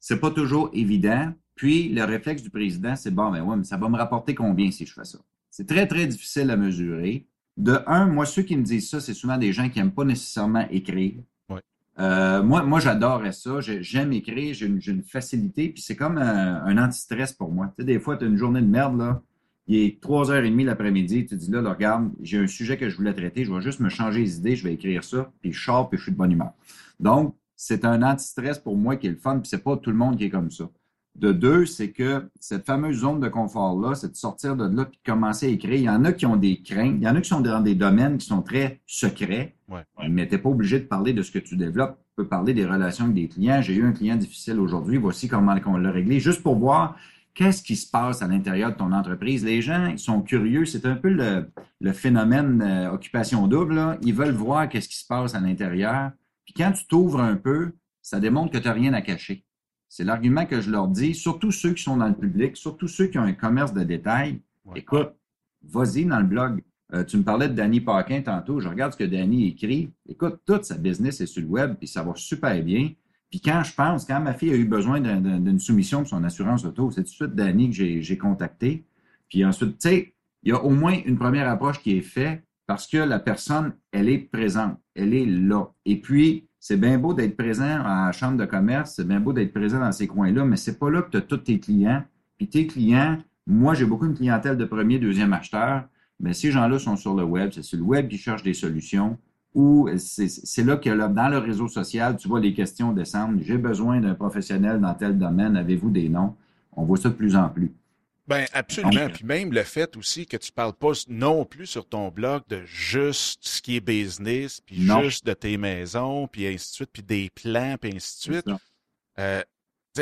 c'est pas toujours évident. Puis, le réflexe du président, c'est bon, ben ouais, mais ça va me rapporter combien si je fais ça? C'est très, très difficile à mesurer. De un, moi, ceux qui me disent ça, c'est souvent des gens qui n'aiment pas nécessairement écrire. Euh, moi, moi j'adorais ça. J'aime écrire, j'ai une, facilité, puis c'est comme un, un anti-stress pour moi. Tu sais, des fois, tu as une journée de merde, là. Il est 3h30 l'après-midi, tu te dis là, là regarde, j'ai un sujet que je voulais traiter, je vais juste me changer les idées, je vais écrire ça, puis je sors, puis je suis de bonne humeur. Donc, c'est un anti-stress pour moi qui est le fun, puis c'est pas tout le monde qui est comme ça. De deux, c'est que cette fameuse zone de confort-là, c'est de sortir de là puis de commencer à écrire. Il y en a qui ont des craintes, il y en a qui sont dans des domaines qui sont très secrets, ouais. mais tu n'es pas obligé de parler de ce que tu développes. Tu peux parler des relations avec des clients. J'ai eu un client difficile aujourd'hui, voici comment on l'a réglé, juste pour voir qu'est-ce qui se passe à l'intérieur de ton entreprise. Les gens ils sont curieux, c'est un peu le, le phénomène euh, occupation double. Là. Ils veulent voir qu'est-ce qui se passe à l'intérieur. Puis quand tu t'ouvres un peu, ça démontre que tu n'as rien à cacher. C'est l'argument que je leur dis, surtout ceux qui sont dans le public, surtout ceux qui ont un commerce de détail. Ouais. Écoute, vas-y dans le blog. Euh, tu me parlais de Danny Paquin tantôt. Je regarde ce que Danny écrit. Écoute, toute sa business est sur le web, puis ça va super bien. Puis quand je pense, quand ma fille a eu besoin d'une soumission pour son assurance auto, c'est tout de suite Danny que j'ai contacté. Puis ensuite, tu sais, il y a au moins une première approche qui est faite parce que la personne, elle est présente, elle est là. Et puis, c'est bien beau d'être présent à la chambre de commerce, c'est bien beau d'être présent dans ces coins-là, mais c'est pas là que tu as tous tes clients. Puis tes clients, moi, j'ai beaucoup de clientèle de premier, deuxième acheteur, mais ces gens-là sont sur le web. C'est sur le web qu'ils cherchent des solutions ou c'est là que dans le réseau social, tu vois les questions descendre. J'ai besoin d'un professionnel dans tel domaine. Avez-vous des noms? On voit ça de plus en plus. Ben absolument. Puis même le fait aussi que tu parles pas non plus sur ton blog de juste ce qui est business, puis Non. juste de tes maisons, puis ainsi de suite, puis des plans, puis ainsi de suite. Euh,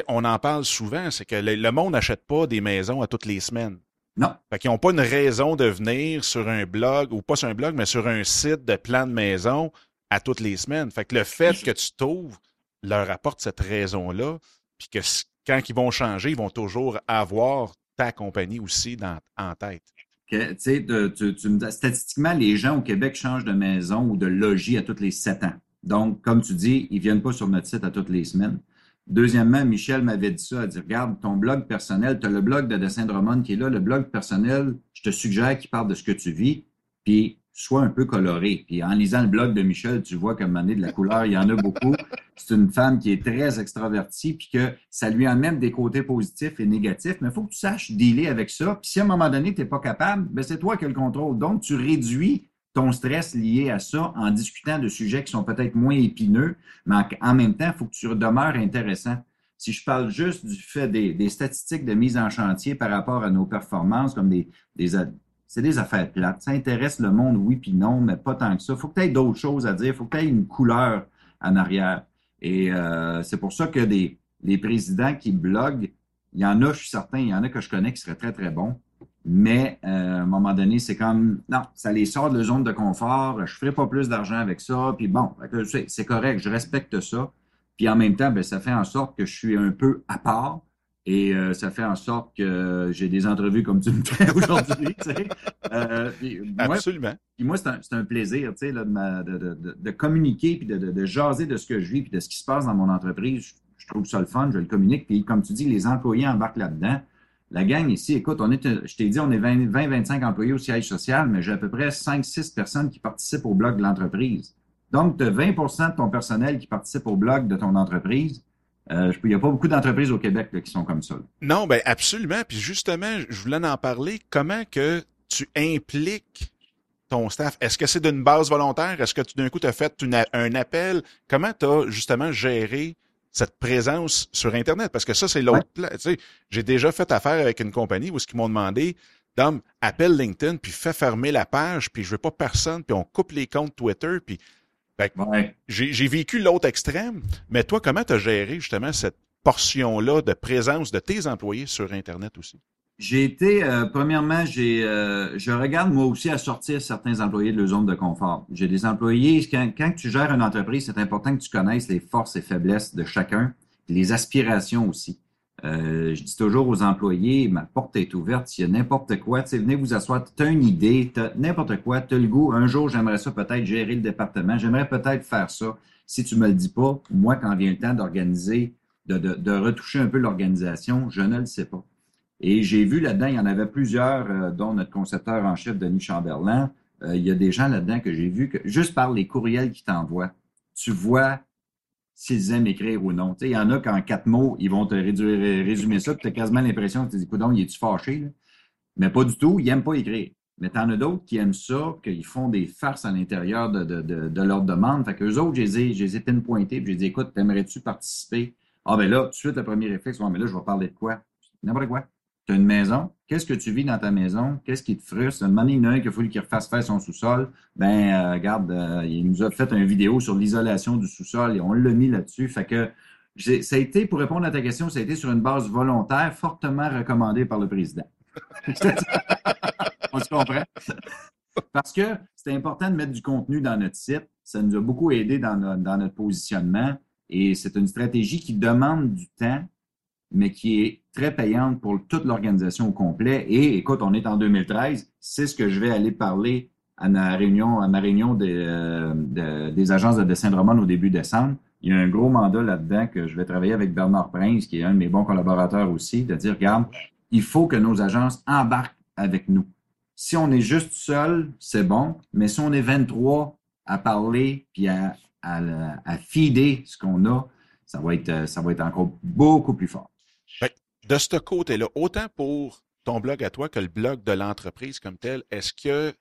on en parle souvent, c'est que le, le monde n'achète pas des maisons à toutes les semaines. Non. Fait qu'ils n'ont pas une raison de venir sur un blog, ou pas sur un blog, mais sur un site de plan de maison à toutes les semaines. Fait que le fait que tu t'ouvres leur apporte cette raison-là, puis que quand ils vont changer, ils vont toujours avoir ta compagnie aussi dans, en tête? Tu de- statistiquement, les gens au Québec changent de maison ou de logis à tous les sept ans. Donc, comme tu dis, ils viennent pas sur notre site à toutes les semaines. Deuxièmement, Michel m'avait dit ça, elle dit, regarde, ton blog personnel, tu as le blog de Dessin Drummond qui est là, le blog personnel, je te suggère qu'il parle de ce que tu vis, puis sois un peu coloré. Puis en lisant le blog de Michel, tu vois comme donné de la couleur, il y en a beaucoup. C'est une femme qui est très extravertie, puis que ça lui amène des côtés positifs et négatifs, mais il faut que tu saches dealer avec ça. Puis si à un moment donné, tu n'es pas capable, ben c'est toi qui as le contrôle. Donc, tu réduis ton stress lié à ça en discutant de sujets qui sont peut-être moins épineux, mais en, en même temps, il faut que tu demeures intéressant. Si je parle juste du fait des, statistiques de mise en chantier par rapport à nos performances, comme des, des c'est des affaires plates. Ça intéresse le monde, oui puis non, mais pas tant que ça. Il faut que tu aies d'autres choses à dire. Il faut que tu aies une couleur en arrière. Et euh, c'est pour ça que des, les présidents qui bloguent, il y en a, je suis certain, il y en a que je connais qui seraient très, très bons. Mais euh, à un moment donné, c'est comme non, ça les sort de la zone de confort, je ferai pas plus d'argent avec ça, puis bon, c'est correct, je respecte ça. Puis en même temps, ben, ça fait en sorte que je suis un peu à part et euh, ça fait en sorte que j'ai des entrevues comme tu me fais aujourd'hui. Euh, moi, Absolument. puis moi, c'est un, plaisir, là, de, ma- de, de- de- de communiquer puis de, jaser de ce que je vis puis de ce qui se passe dans mon entreprise. Je, je trouve ça le fun, je le communique. Puis comme tu dis, les employés embarquent là-dedans. La gang ici, écoute, on est, je t'ai dit, on est 20-25 employés au siège social, mais j'ai à peu près 5-6 personnes qui participent au blog de l'entreprise. Donc, tu as 20% de ton personnel qui participe au blog de ton entreprise. Euh, il n'y a pas beaucoup d'entreprises au Québec là, qui sont comme ça. là. Non, ben absolument. Puis justement, je voulais en parler. Comment que tu impliques ton staff? Est-ce que c'est d'une base volontaire? Est-ce que tout d'un coup, tu as fait une un appel? Comment tu as justement géré cette présence sur Internet? Parce que ça, c'est l'autre. Tu sais, j'ai déjà fait affaire avec une compagnie où ce qu'ils m'ont demandé, Dom, appelle LinkedIn, puis fais fermer la page, puis je veux pas personne, puis on coupe les comptes Twitter, puis j'ai vécu l'autre extrême, mais toi, comment tu as géré justement cette portion-là de présence de tes employés sur Internet aussi? J'ai été, euh, premièrement, j'ai, euh, je regarde moi aussi à sortir certains employés de leur zone de confort. J'ai des employés, quand, quand tu gères une entreprise, c'est important que tu connaisses les forces et faiblesses de chacun, les aspirations aussi. Euh, je dis toujours aux employés, ma porte est ouverte, s'il y a n'importe quoi, venez vous asseoir, tu as une idée, tu n'importe quoi, tu as le goût, un jour j'aimerais ça peut-être gérer le département, j'aimerais peut-être faire ça. Si tu me le dis pas, moi, quand vient le temps d'organiser, de retoucher un peu l'organisation, je ne le sais pas. Et j'ai vu là-dedans, il y en avait plusieurs, euh, dont notre concepteur en chef, Denis Chamberlain. Euh, il y a des gens là-dedans que j'ai vu que juste par les courriels qu'ils t'envoient, tu vois s'ils aiment écrire ou non. il y en a qu'en quatre mots, ils vont te réduire, résumer ça, tu as quasiment l'impression que tu dis, coudon, il est-tu fâché? Mais pas du tout, ils n'aiment pas écrire. Mais tu en as d'autres qui aiment ça, qu'ils font des farces à l'intérieur de, de, de, leur demande. Fait qu'eux autres, je les ai, je les ai pinpointés, puis j'ai dit, écoute, t'aimerais-tu participer? Ah ben là, tout de suite, le premier réflexe, mais là, je vais parler de quoi? N'importe quoi tu as une maison, qu'est-ce que tu vis dans ta maison? Qu'est-ce qui te frustre? Une il y en a un qu'il fallu qu'il refasse faire son sous-sol. Ben, euh, regarde, euh, il nous a fait une vidéo sur l'isolation du sous-sol et on l'a mis là-dessus. Fait que ça a été, pour répondre à ta question, ça a été sur une base volontaire, fortement recommandée par le président. on se comprend? Parce que c'est important de mettre du contenu dans notre site. Ça nous a beaucoup aidé dans notre positionnement et c'est une stratégie qui demande du temps mais qui est très payante pour toute l'organisation au complet. Et écoute, on est en 2013, c'est ce que je vais aller parler à ma réunion, à des, euh, des agences de dessin de roman au début décembre. Il y a un gros mandat là-dedans que je vais travailler avec Bernard Prince, qui est un de mes bons collaborateurs aussi, de dire, regarde, il faut que nos agences embarquent avec nous. Si on est juste seul, c'est bon, mais si on est 23 à parler puis à, à, à fider ce qu'on a, ça va être, ça va être encore beaucoup plus fort de ce côté-là, autant pour ton blog à toi que le blog de l'entreprise comme tel, est-ce que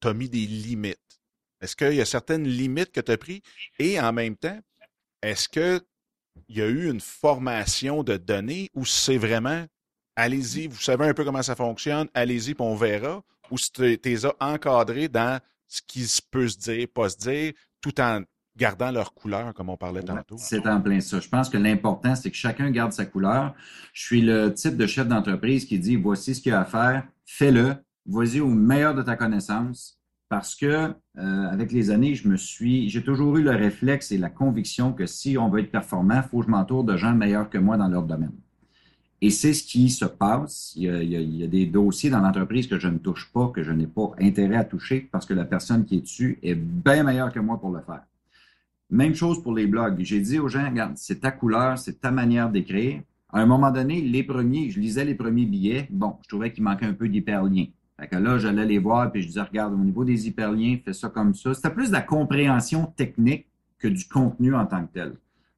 tu as mis des limites? Est-ce qu'il y a certaines limites que tu as prises? Et en même temps, est-ce qu'il y a eu une formation de données ou c'est vraiment allez-y, vous savez un peu comment ça fonctionne, allez-y, puis on verra, ou tu les as encadrés dans ce qui peut se dire, pas se dire, tout en gardant leur couleur, comme on parlait tantôt. C'est en plein ça. Je pense que l'important, c'est que chacun garde sa couleur. Je suis le type de chef d'entreprise qui dit, voici ce qu'il y a à faire, fais-le, vas-y au meilleur de ta connaissance. Parce que euh, avec les années, je me suis, j'ai toujours eu le réflexe et la conviction que si on veut être performant, il faut que je m'entoure de gens meilleurs que moi dans leur domaine. Et c'est ce qui se passe. Il y, a, il y a, des dossiers dans l'entreprise que je ne touche pas, que je n'ai pas intérêt à toucher parce que la personne qui est dessus est bien meilleure que moi pour le faire. Même chose pour les blogs. J'ai dit aux gens, regarde, c'est ta couleur, c'est ta manière d'écrire. À un moment donné, les premiers, je lisais les premiers billets. Bon, je trouvais qu'il manquait un peu d'hyperliens. Fait que là, j'allais les voir puis je disais, regarde, au niveau des hyperliens, fais ça comme ça. C'était plus de la compréhension technique que du contenu en tant que tel.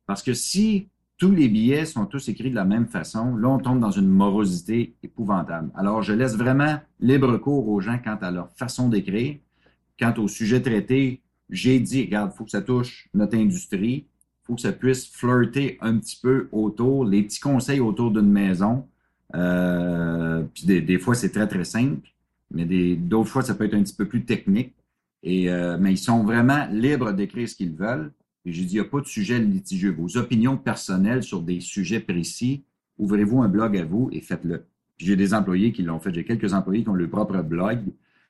Parce que si tous les billets sont tous écrits de la même façon, là, on tombe dans une morosité épouvantable. Alors, je laisse vraiment libre cours aux gens quant à leur façon d'écrire. Quant au sujet traité, j'ai dit, regarde, il faut que ça touche notre industrie, il faut que ça puisse flirter un petit peu autour, les petits conseils autour d'une maison. Euh, puis des, fois, c'est très, très simple, mais d'autres fois, ça peut être un petit peu plus technique. Et, euh, mais ils sont vraiment libres d'écrire ce qu'ils veulent. J'ai dit, il n'y a pas de sujet litigieux. Vos opinions personnelles sur des sujets précis, ouvrez-vous un blog à vous et faites-le. J'ai des employés qui l'ont fait. J'ai quelques employés qui ont leur propre blog.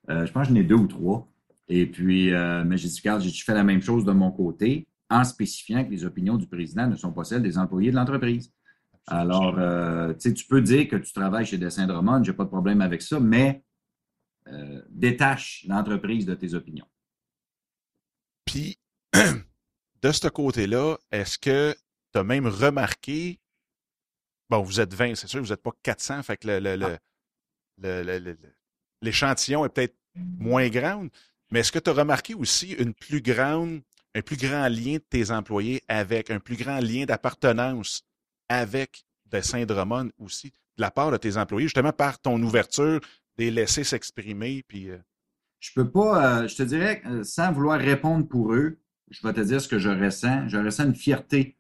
Euh, je pense que j'en ai deux ou trois. Et puis, euh, mais j'ai dit, regarde, j'ai fait la même chose de mon côté en spécifiant que les opinions du président ne sont pas celles des employés de l'entreprise? Alors, euh, tu peux dire que tu travailles chez Dessin Drummond, j'ai pas de problème avec ça, mais euh, détache l'entreprise de tes opinions. Puis, de ce côté-là, est-ce que tu as même remarqué, bon, vous êtes 20, c'est sûr, vous n'êtes pas 400, fait que l'échantillon le, le, est peut-être moins grand, mais est-ce que tu as remarqué aussi un plus grand lien de tes employés avec, un plus grand lien d'appartenance avec Dessin Drummond aussi, de la part de tes employés, justement par ton ouverture, des laisser s'exprimer, puis... Euh? Je peux pas, euh, je te dirais, euh, sans vouloir répondre pour eux, je vais te dire ce que je ressens. Je ressens une fierté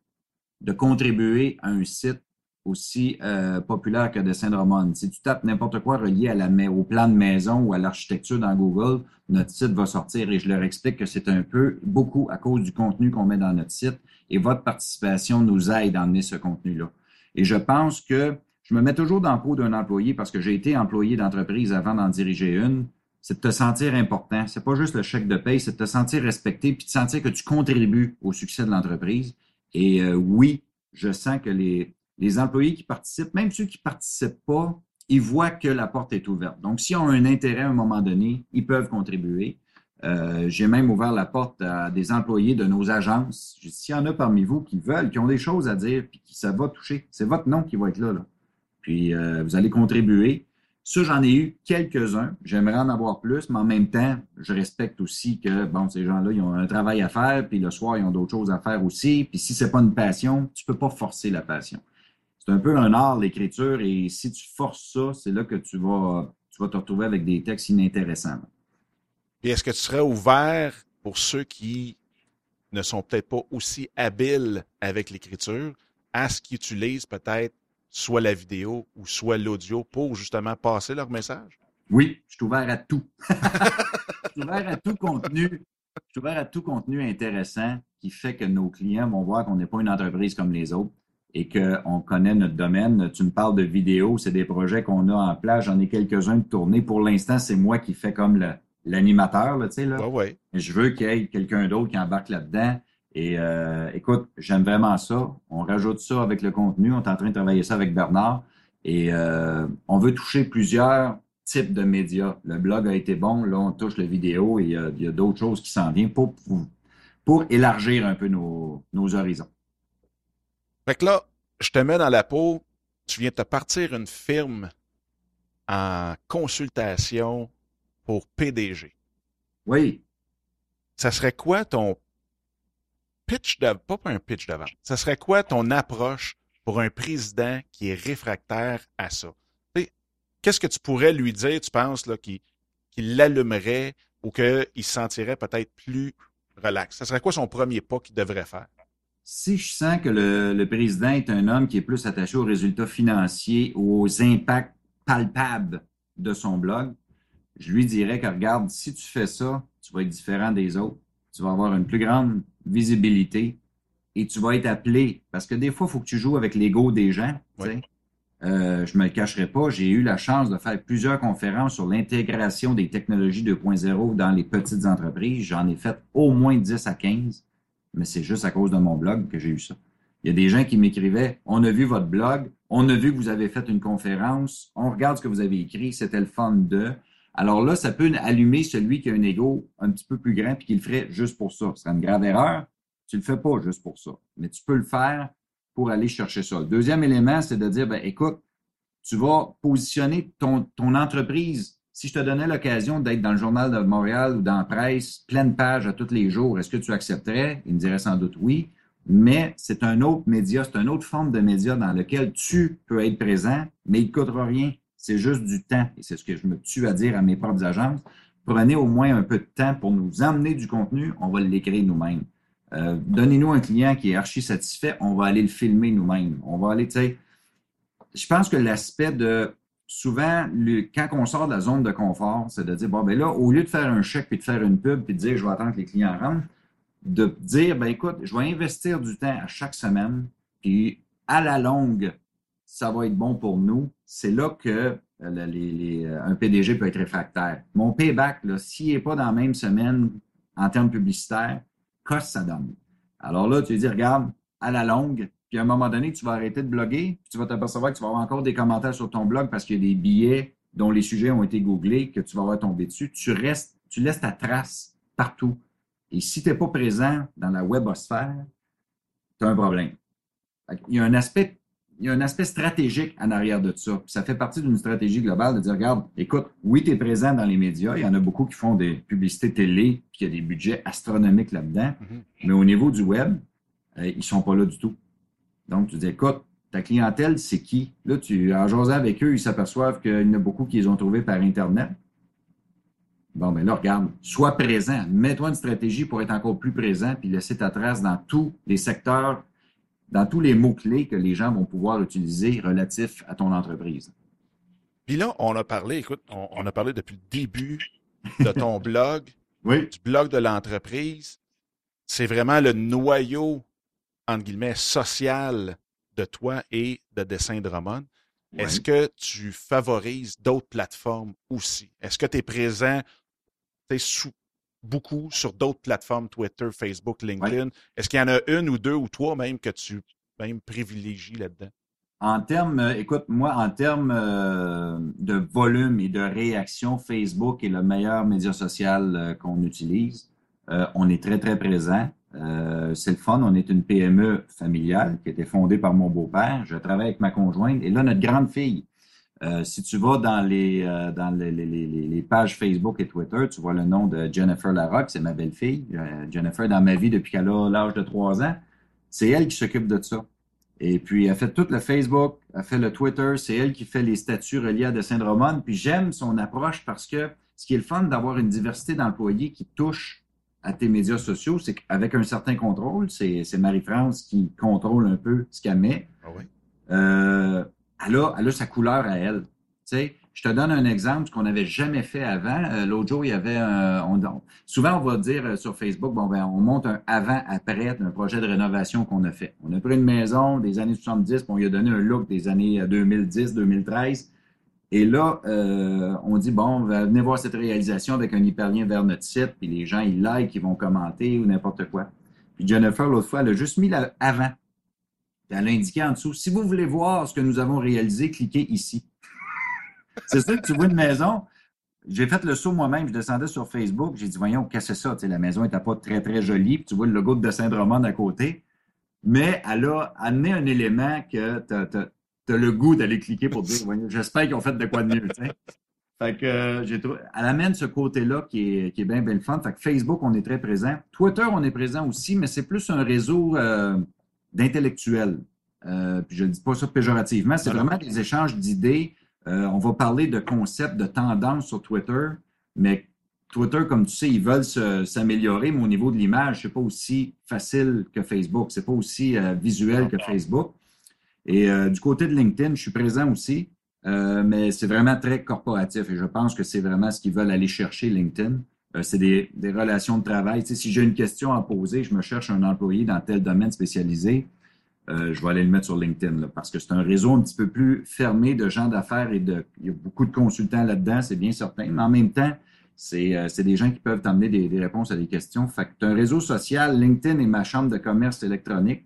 de contribuer à un site aussi euh, populaire que Dessin Drummond. Si tu tapes n'importe quoi relié à la, au plan de maison ou à l'architecture dans Google, notre site va sortir et je leur explique que c'est un peu beaucoup à cause du contenu qu'on met dans notre site et votre participation nous aide à emmener ce contenu-là. Et je pense que je me mets toujours dans le peau d'un employé parce que j'ai été employé d'entreprise avant d'en diriger une. C'est de te sentir important. C'est pas juste le chèque de paye, c'est de te sentir respecté puis de sentir que tu contribues au succès de l'entreprise. Et euh, oui, je sens que les, les employés qui participent, même ceux qui ne participent pas, ils voient que la porte est ouverte. Donc, s'ils ont un intérêt à un moment donné, ils peuvent contribuer. Euh, j'ai même ouvert la porte à des employés de nos agences. S'il y en a parmi vous qui veulent, qui ont des choses à dire, puis qui ça va toucher, c'est votre nom qui va être là. Puis euh, vous allez contribuer. Ça, j'en ai eu quelques-uns. J'aimerais en avoir plus, mais en même temps, je respecte aussi que, bon, ces gens-là, ils ont un travail à faire, puis le soir, ils ont d'autres choses à faire aussi. Puis si c'est pas une passion, tu peux pas forcer la passion. C'est un peu un art, l'écriture, et si tu forces ça, c'est là que tu vas, tu vas te retrouver avec des textes inintéressants. Et est-ce que tu serais ouvert pour ceux qui ne sont peut-être pas aussi habiles avec l'écriture à ce qu'ils utilisent peut-être soit la vidéo ou soit l'audio pour justement passer leur message? Oui, je suis ouvert à tout. je suis ouvert à tout contenu. Je suis ouvert à tout contenu intéressant qui fait que nos clients vont voir qu'on n'est pas une entreprise comme les autres et qu'on connaît notre domaine. Tu me parles de vidéo, c'est des projets qu'on a en place. J'en ai quelques-uns de tournés. Pour l'instant, c'est moi qui fais comme l'animateur, tu sais, là. ouais. Je veux qu'il y ait quelqu'un d'autre qui embarque là-dedans. Et euh, écoute, j'aime vraiment ça. On rajoute ça avec le contenu. On est en train de travailler ça avec Bernard. Et euh, on veut toucher plusieurs types de médias. Le blog a été bon. Là, on touche la vidéo et il y a, d'autres choses qui s'en viennent pour, pour, élargir un peu nos, nos horizons. Fait que là, je te mets dans la peau. Tu viens de te partir une firme en consultation pour PDG. Oui. Ça serait quoi ton pitch de, pas un pitch de vente. Ça serait quoi ton approche pour un président qui est réfractaire à ça? Qu'est-ce que tu pourrais lui dire, tu penses, là, qui, qui l'allumerait ou qu'il se sentirait peut-être plus relax? Ça serait quoi son premier pas qu'il devrait faire? Si je sens que le, le, président est un homme qui est plus attaché aux résultats financiers ou aux impacts palpables de son blog, je lui dirais que regarde, si tu fais ça, tu vas être différent des autres. Tu vas avoir une plus grande visibilité et tu vas être appelé. Parce que des fois, il faut que tu joues avec l'ego des gens. Euh, je me le cacherai pas, j'ai eu la chance de faire plusieurs conférences sur l'intégration des technologies 2.0 dans les petites entreprises. J'en ai fait au moins 10 à 15, mais c'est juste à cause de mon blog que j'ai eu ça. Il y a des gens qui m'écrivaient On a vu votre blog, on a vu que vous avez fait une conférence, on regarde ce que vous avez écrit, c'était le fun de. Alors là, ça peut allumer celui qui a un ego un petit peu plus grand puis qui le ferait juste pour ça. Ce serait une grave erreur. Tu le fais pas juste pour ça, mais tu peux le faire pour aller chercher ça. Deuxième élément, c'est de dire, ben, écoute, tu vas positionner ton entreprise. Si je te donnais l'occasion d'être dans le journal de Montréal ou dans la presse, pleine page à tous les jours, est-ce que tu accepterais? Il me dirait sans doute oui. Mais c'est un autre média, c'est une autre forme de média dans lequel tu peux être présent, mais il ne coûtera rien. C'est juste du temps. Et c'est ce que je me tue à dire à mes propres agences. Prenez au moins un peu de temps pour nous emmener du contenu. On va l'écrire nous-mêmes. Euh, donnez-nous un client qui est archi satisfait. On va aller le filmer nous-mêmes. On va aller, tu sais. Je pense que l'aspect de souvent, quand on sort de la zone de confort, c'est de dire, bon, ben là, au lieu de faire un chèque puis de faire une pub puis de dire, je vais attendre que les clients rentrent, de dire, ben écoute, je vais investir du temps à chaque semaine, puis à la longue, ça va être bon pour nous, c'est là que euh, euh, un PDG peut être réfractaire. Mon payback, s'il n'est pas dans la même semaine en termes publicitaires, qu'est-ce ça donne? Alors là, tu dis, regarde, à la longue, puis à un moment donné, tu vas arrêter de bloguer, puis tu vas t'apercevoir que tu vas avoir encore des commentaires sur ton blog parce qu'il y a des billets dont les sujets ont été googlés, que tu vas avoir tombé dessus. Tu restes, tu laisses ta trace partout. Et si tu n'es pas présent dans la webosphère, tu as un problème. Il y a un aspect il y a un aspect stratégique en arrière de ça. ça fait partie d'une stratégie globale de dire, regarde, écoute, oui, tu es présent dans les médias. Il y en a beaucoup qui font des publicités télé, puis il y a des budgets astronomiques là-dedans. Mm-hmm. Mais au niveau du web, euh, ils sont pas là du tout. Donc, tu dis, écoute, ta clientèle, c'est qui? Là, tu, en jasant avec eux, ils s'aperçoivent qu'il y en a beaucoup qui les ont trouvés par Internet. Bon, ben là, regarde, sois présent. Mets-toi une stratégie pour être encore plus présent puis laisser ta trace dans tous les secteurs dans tous les mots-clés que les gens vont pouvoir utiliser relatifs à ton entreprise. Puis là, on a parlé, écoute, on, a parlé depuis le début de ton blog, oui. du blog de l'entreprise. C'est vraiment le noyau, entre guillemets, social de toi et de Dessin de Ramon. Est-ce que tu favorises d'autres plateformes aussi? Est-ce que tu es présent sous, beaucoup sur d'autres plateformes, Twitter, Facebook, LinkedIn? Est-ce qu'il y en a une ou deux ou trois même que tu même privilégies là-dedans? En termes, euh, écoute, moi, en termes euh, de volume et de réaction, Facebook est le meilleur média social euh, qu'on utilise. on est très, très présent. C'est le fun. On est une PME familiale qui a été fondée par mon beau-père. Je travaille avec ma conjointe. Et là, notre grande fille, si tu vas dans les, dans les, pages Facebook et Twitter, tu vois le nom de Jennifer Larocque, c'est ma belle-fille. Jennifer, dans ma vie depuis qu'elle a l'âge de trois ans, c'est elle qui s'occupe de ça. Et puis, elle fait tout le Facebook, elle fait le Twitter, c'est elle qui fait les statuts reliés à de Saint-Roman. Puis j'aime son approche parce que ce qui est le fun d'avoir une diversité d'employés qui touche à tes médias sociaux, c'est qu'avec un certain contrôle, c'est Marie-France qui contrôle un peu ce qu'elle met. Ah oui. euh, elle, a, elle a sa couleur à elle. Tu sais, je te donne un exemple, ce qu'on n'avait jamais fait avant. Euh, l'autre jour, il y avait un, souvent, on va dire euh, sur Facebook, bon, ben, on monte un avant-après d'un projet de rénovation qu'on a fait. On a pris une maison des années 70, puis on lui a donné un look des années 2010, euh, 2013. Et là, on dit, bon, venez voir cette réalisation avec un hyperlien vers notre site, puis les gens, ils like, ils vont commenter ou n'importe quoi. Puis Jennifer, l'autre fois, elle a juste mis l'avant. Elle a indiqué en dessous, si vous voulez voir ce que nous avons réalisé, cliquez ici. C'est sûr que tu vois une maison. J'ai fait le saut moi-même, je descendais sur Facebook, j'ai dit, voyons, qu'est-ce que c'est ça? la maison n'était pas très, très jolie, puis tu vois le logo de Saint-Drummond à côté. Mais elle a amené un élément que tu as, le goût d'aller cliquer pour dire, j'espère qu'ils ont fait de quoi de mieux. Fait que euh, j'ai trouvé, elle amène ce côté-là qui est, qui est bien, bien le fun. Fait que Facebook, on est très présent. Twitter, on est présent aussi, mais c'est plus un réseau euh, d'intellectuels. Euh, puis je ne dis pas ça péjorativement, c'est vraiment des échanges d'idées on va parler de concepts, de tendances sur Twitter, mais Twitter, comme tu sais, ils veulent s'améliorer, mais au niveau de l'image, c'est pas aussi facile que Facebook, c'est pas aussi euh, visuel que Facebook. Et euh, du côté de LinkedIn, je suis présent aussi, mais c'est vraiment très corporatif et je pense que c'est vraiment ce qu'ils veulent aller chercher LinkedIn. c'est des, relations de travail. Si j'ai une question à poser, je me cherche un employé dans tel domaine spécialisé. Euh, je vais aller le mettre sur LinkedIn parce que c'est un réseau un petit peu plus fermé de gens d'affaires et de, il y a beaucoup de consultants là-dedans, c'est bien certain. Mais en même temps, c'est euh, des gens qui peuvent t'amener des, réponses à des questions. Fait que tu un réseau social, LinkedIn est ma chambre de commerce électronique.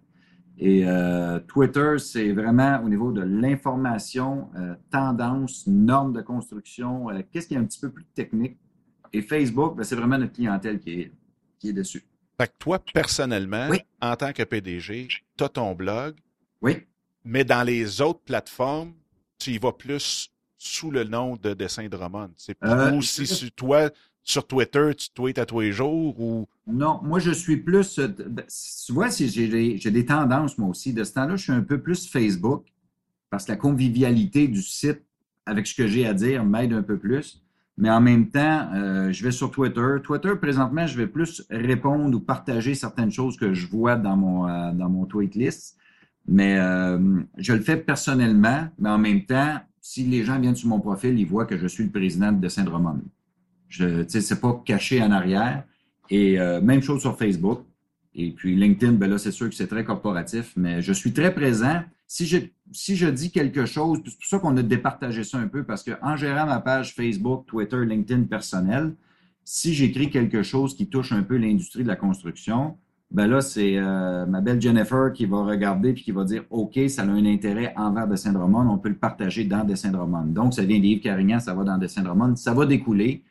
Et euh, Twitter, c'est vraiment au niveau de l'information, euh, tendance, normes de construction, qu'est-ce qui est un petit peu plus technique. Et Facebook, ben, c'est vraiment notre clientèle qui est, qui est dessus. Fait que toi, personnellement, en tant que PDG, tu as ton blog. Oui. Mais dans les autres plateformes, tu y vas plus sous le nom de Dessin Drummond. C'est plus euh, si toi, sur Twitter, tu tweets à tous les jours ou? Non, moi, je suis plus. Euh, tu vois, j'ai des, tendances, moi aussi. De ce temps-là, je suis un peu plus Facebook parce que la convivialité du site avec ce que j'ai à dire m'aide un peu plus. Mais en même temps, euh, je vais sur Twitter. Twitter, présentement, je vais plus répondre ou partager certaines choses que je vois dans mon, euh, tweet list. Mais je le fais personnellement, mais en même temps, si les gens viennent sur mon profil, ils voient que je suis le président de Saint-Romain. Je, c'est pas caché en arrière. Et même chose sur Facebook. Et puis LinkedIn, ben là, c'est sûr que c'est très corporatif, mais je suis très présent si je, si je dis quelque chose, c'est pour ça qu'on a départagé ça un peu, parce qu'en gérant ma page Facebook, Twitter, LinkedIn personnelle, si j'écris quelque chose qui touche un peu l'industrie de la construction, ben là, c'est euh, ma belle Jennifer qui va regarder puis qui va dire OK, ça a un intérêt envers Dessin Drummond, on peut le partager dans Dessin Drummond. Donc, ça vient d'Yves Carignan, ça va dans Dessin Drummond, ça va découler.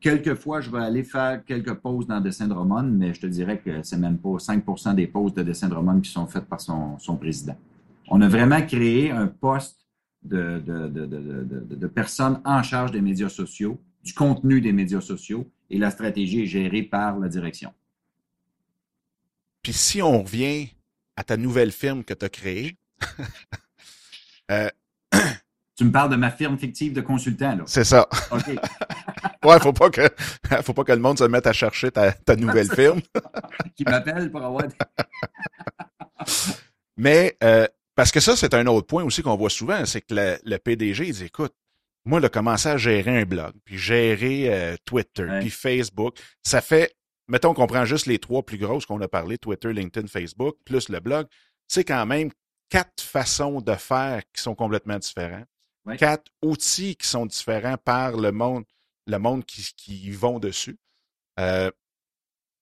Quelquefois, je vais aller faire quelques pauses dans Dessin Drummond, mais je te dirais que c'est même pas 5% des pauses de Dessin Drummond qui sont faites par son, son président. On a vraiment créé un poste de, de, personnes en charge des médias sociaux, du contenu des médias sociaux, et la stratégie est gérée par la direction. Puis si on revient à ta nouvelle firme que tu as créée, euh, tu me parles de ma firme fictive de consultant, là. C'est ça. OK. ouais, faut pas que, faut pas que le monde se mette à chercher ta, ta nouvelle firme. Qui m'appelle pour avoir. Mais euh, parce que ça, c'est un autre point aussi qu'on voit souvent, c'est que le, le, PDG dit écoute, moi, il a commencé à gérer un blog, puis gérer euh, Twitter, puis Facebook. Ça fait, mettons qu'on prend juste les trois plus grosses qu'on a parlé, Twitter, LinkedIn, Facebook, plus le blog, c'est quand même quatre façons de faire qui sont complètement différents. Quatre outils qui sont différents par le monde, le monde qui, qui vont dessus. Euh,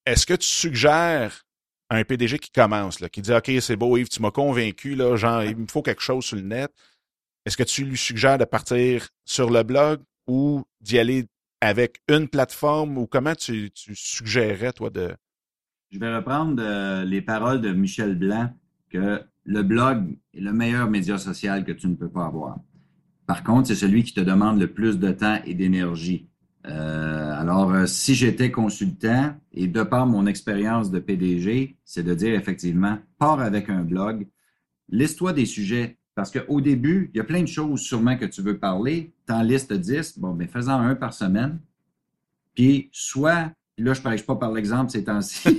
Est-ce que tu suggères un PDG qui commence, là, qui dit OK, c'est beau, Yves, tu m'as convaincu, là, genre, il me faut quelque chose sur le net. Est-ce que tu lui suggères de partir sur le blog ou d'y aller avec une plateforme ou comment tu, tu suggérerais, toi, de. Je vais reprendre euh, les paroles de Michel Blanc que le blog est le meilleur média social que tu ne peux pas avoir. Par contre, c'est celui qui te demande le plus de temps et d'énergie. Euh, alors, euh, si j'étais consultant et de par mon expérience de PDG, c'est de dire effectivement, pars avec un blog, liste-toi des sujets. Parce qu'au début, il y a plein de choses sûrement que tu veux parler. T'en listes 10, bon, mais fais-en un par semaine. Puis, soit, là, je ne parle pas par l'exemple ces temps-ci,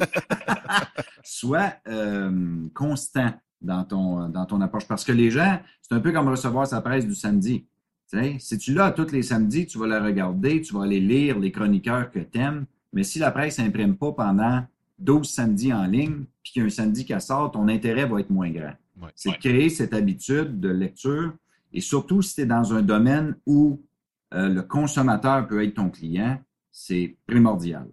soit euh, constant dans ton, dans ton approche. Parce que les gens, c'est un peu comme recevoir sa presse du samedi si tu l'as tous les samedis, tu vas la regarder, tu vas aller lire les chroniqueurs que tu aimes, mais si la presse n'imprime pas pendant 12 samedis en ligne, puis qu'il y a un samedi qui sort, ton intérêt va être moins grand. c'est de créer cette habitude de lecture, et surtout si tu es dans un domaine où euh, le consommateur peut être ton client, c'est primordial.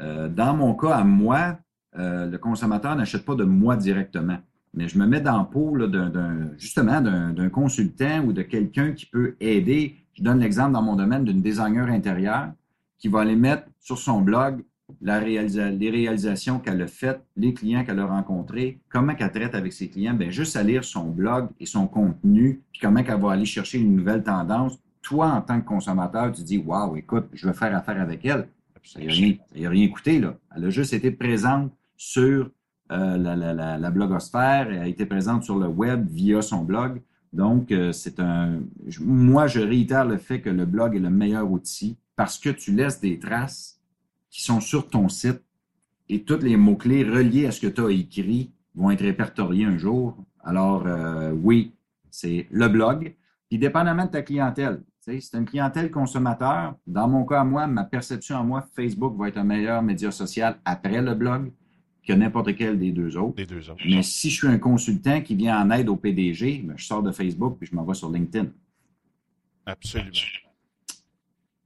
Euh, dans mon cas, à moi, euh, le consommateur n'achète pas de moi directement mais je me mets dans le d'un, justement d'un consultant ou de quelqu'un qui peut aider. Je donne l'exemple dans mon domaine d'une designer intérieure qui va aller mettre sur son blog les réalisations qu'elle a faites, les clients qu'elle a rencontrés, comment elle traite avec ses clients. Bien, juste à lire son blog et son contenu, puis comment elle va aller chercher une nouvelle tendance. Toi, en tant que consommateur, tu dis Waouh, écoute, je veux faire affaire avec elle. Ça n'a rien, rien coûté, là. Elle a juste été présente sur euh, la, blogosphère a été présente sur le web via son blog. Donc, euh, c'est un. Moi, je réitère le fait que le blog est le meilleur outil parce que tu laisses des traces qui sont sur ton site et tous les mots-clés reliés à ce que tu as écrit vont être répertoriés un jour. Alors, euh, oui, c'est le blog. Puis, dépendamment de ta clientèle, c'est une clientèle consommateur. Dans mon cas, moi, ma perception à moi, Facebook va être un meilleur média social après le blog que n'importe quel des deux autres. Des deux autres. Mais si je suis un consultant qui vient en aide au PDG, ben, je sors de Facebook puis je m'en vais sur LinkedIn. Absolument.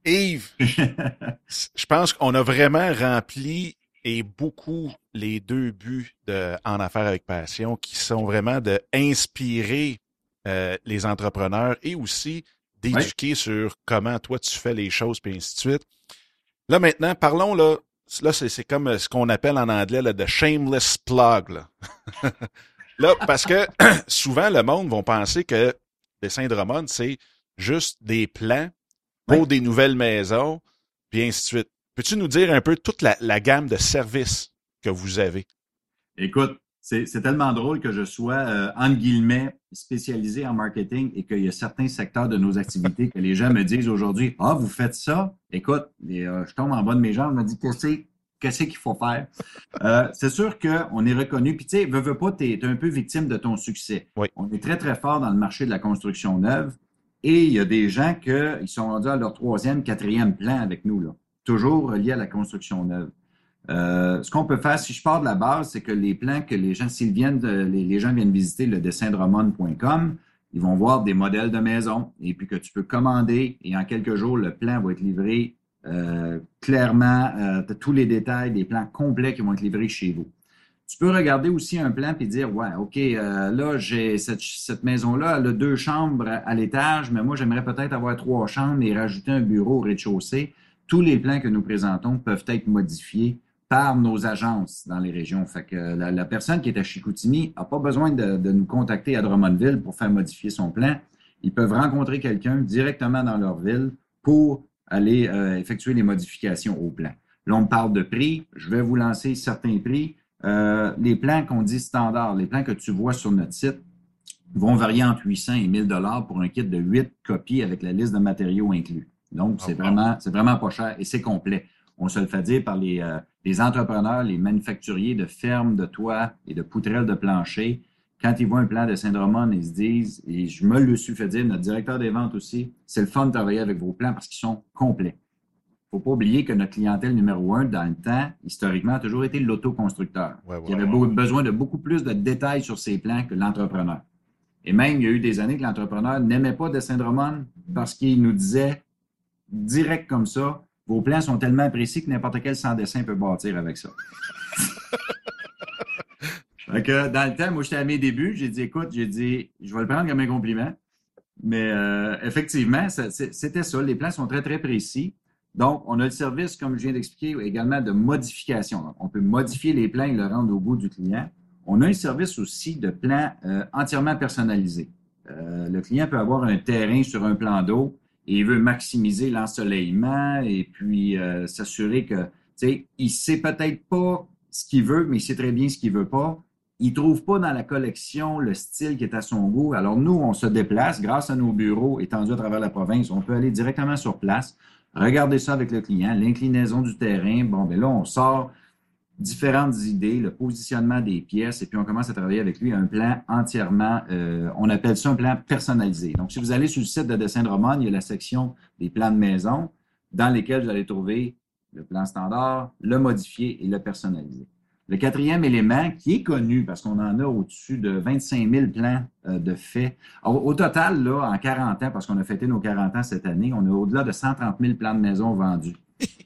Yves, je pense qu'on a vraiment rempli et beaucoup les deux buts de En affaires avec passion qui sont vraiment de inspirer euh, les entrepreneurs et aussi d'éduquer sur comment toi tu fais les choses puis ainsi de suite. Là maintenant, parlons là là, c'est comme euh, ce qu'on appelle en anglais le the shameless plug. Là. là, parce que souvent, le monde va penser que Dessin de Drummond, c'est juste des plans pour des nouvelles maisons, puis ainsi de suite. Peux-tu nous dire un peu toute la, la gamme de services que vous avez? Écoute, c'est tellement drôle que je sois, euh, entre guillemets, spécialisé en marketing et qu'il y a certains secteurs de nos activités que les gens me disent aujourd'hui Ah, vous faites ça? Écoute, euh, je tombe en bas de mes jambes, je me dis Qu'est-ce qu'il faut faire? Euh, c'est sûr qu'on est reconnu. Puis, tu sais, veux, veux pas, tu es, un peu victime de ton succès. On est très, très fort dans le marché de la construction neuve. Et il y a des gens qui sont rendus à leur troisième, quatrième plan avec nous, là, toujours reliés à la construction neuve. Euh, ce qu'on peut faire, si je pars de la base, c'est que les plans que les gens, s'ils viennent, les, gens viennent visiter le dessin-de-romone.com, ils vont voir des modèles de maison et puis que tu peux commander et en quelques jours, le plan va être livré euh, clairement, euh, tous les détails, des plans complets qui vont être livrés chez vous. Tu peux regarder aussi un plan et dire, ouais, OK, euh, là, j'ai cette maison-là, elle a deux chambres à l'étage, mais moi, j'aimerais peut-être avoir trois chambres et rajouter un bureau au rez-de-chaussée. Tous les plans que nous présentons peuvent être modifiés par nos agences dans les régions. Fait que la, personne qui est à Chicoutimi n'a pas besoin de, nous contacter à Drummondville pour faire modifier son plan. Ils peuvent rencontrer quelqu'un directement dans leur ville pour aller euh, effectuer les modifications au plan. Là, on parle de prix. Je vais vous lancer certains prix. Euh, les plans qu'on dit standards, les plans que tu vois sur notre site, vont varier entre 800 et 1000 dollars pour un kit de 8 copies avec la liste de matériaux inclus. Donc, c'est oh, vraiment, c'est vraiment pas cher et c'est complet on se le fait dire par euh, les, entrepreneurs, les manufacturiers de fermes, de toits et de poutrelles de plancher, quand ils voient un plan de Saint-Drummond, ils se disent, et je me le suis fait dire, notre directeur des ventes aussi, c'est le fun de travailler avec vos plans parce qu'ils sont complets. faut pas oublier que notre clientèle numéro un, dans le temps, historiquement, a toujours été l'autoconstructeur. Ouais, ouais, qui avait ouais. besoin de beaucoup plus de détails sur ses plans que l'entrepreneur. Et même, il y a eu des années que l'entrepreneur n'aimait pas Dessin Drummond parce qu'il nous disait direct comme ça, vos plans sont tellement précis que n'importe quel sans dessin peut bâtir avec ça. Fait que dans le temps, moi, j'étais à mes débuts, j'ai dit, écoute, j'ai dit, je vais le prendre comme un compliment. Mais euh, effectivement, c'était ça. Les plans sont très, très précis. Donc, on a le service, comme je viens d'expliquer, également de modification. On peut modifier les plans et le rendre au goût du client. On a un service aussi de plans euh, entièrement personnalisés. Euh, le client peut avoir un terrain sur un plan d'eau et il veut maximiser l'ensoleillement et puis euh, s'assurer que, tu sais, il sait peut-être pas ce qu'il veut, mais il sait très bien ce qu'il veut pas. Il trouve pas dans la collection le style qui est à son goût. Alors nous, on se déplace grâce à nos bureaux étendus à travers la province. On peut aller directement sur place, regarder ça avec le client, l'inclinaison du terrain. Bon, ben là, on sort différentes idées, le positionnement des pièces, et puis on commence à travailler avec lui un plan entièrement, euh, on appelle ça un plan personnalisé. Donc, si vous allez sur le site de Dessin de Roman, il y a la section des plans de maison dans lesquels vous allez trouver le plan standard, le modifié et le personnalisé. Le quatrième élément, qui est connu parce qu'on en a au-dessus de 25 000 plans euh, de fait. Au, au total, là, en 40 ans, parce qu'on a fêté nos 40 ans cette année, on a au-delà de 130 000 plans de maison vendus.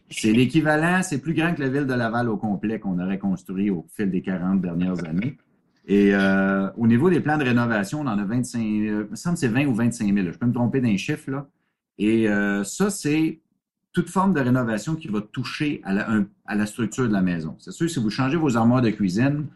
C'est l'équivalent, c'est plus grand que la ville de Laval au complet qu'on aurait construit au fil des 40 dernières années. Et euh, au niveau des plans de rénovation, on en a 25, euh, il me semble que c'est 20 ou 25 000. là. Je peux me tromper d'un chiffre, là. Et euh, ça, c'est toute forme de rénovation qui va toucher à la, à la structure de la maison. C'est sûr, si vous changez vos armoires de cuisine,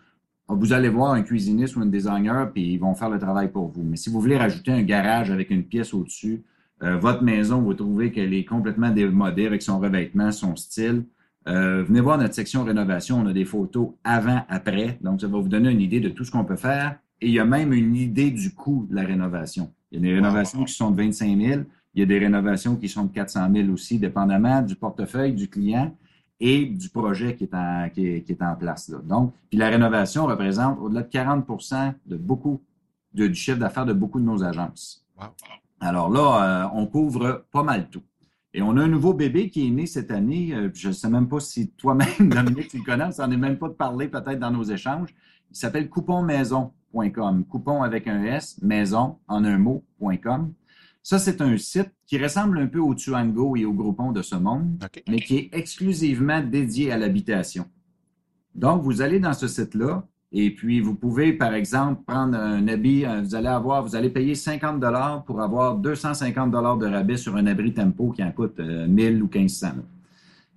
vous allez voir un cuisiniste ou un designer, puis ils vont faire le travail pour vous. Mais si vous voulez rajouter un garage avec une pièce au-dessus, euh, votre maison, vous trouvez qu'elle est complètement démodée avec son revêtement, son style, euh, venez voir notre section rénovation. On a des photos avant, après. Donc, ça va vous donner une idée de tout ce qu'on peut faire. Et il y a même une idée du coût de la rénovation. Il y a des rénovations qui sont de 25 000. Il y a des rénovations qui sont de 400 000 aussi, dépendamment du portefeuille du client et du projet qui est en, qui est, qui est en place. Là. Donc, puis la rénovation représente au-delà de 40% de beaucoup de- du chiffre d'affaires de beaucoup de nos agences. Wow. Alors là, euh, on couvre pas mal tout. Et on a un nouveau bébé qui est né cette année. Euh, je ne sais même pas si toi-même, Dominique, tu le connais. On s'en est même pas de parler peut-être dans nos échanges. Il s'appelle couponmaison.com. Coupon avec un S, maison en un mot.com. Ça, c'est un site qui ressemble un peu au Tuango et au Groupon de ce monde, mais qui est exclusivement dédié à l'habitation. Donc, vous allez dans ce site-là et puis vous pouvez, par exemple, prendre un habit, euh, vous allez avoir, vous allez payer 50 dollars pour avoir 250 dollars de rabais sur un abri tempo qui en coûte euh, 1000 ou 1500. là.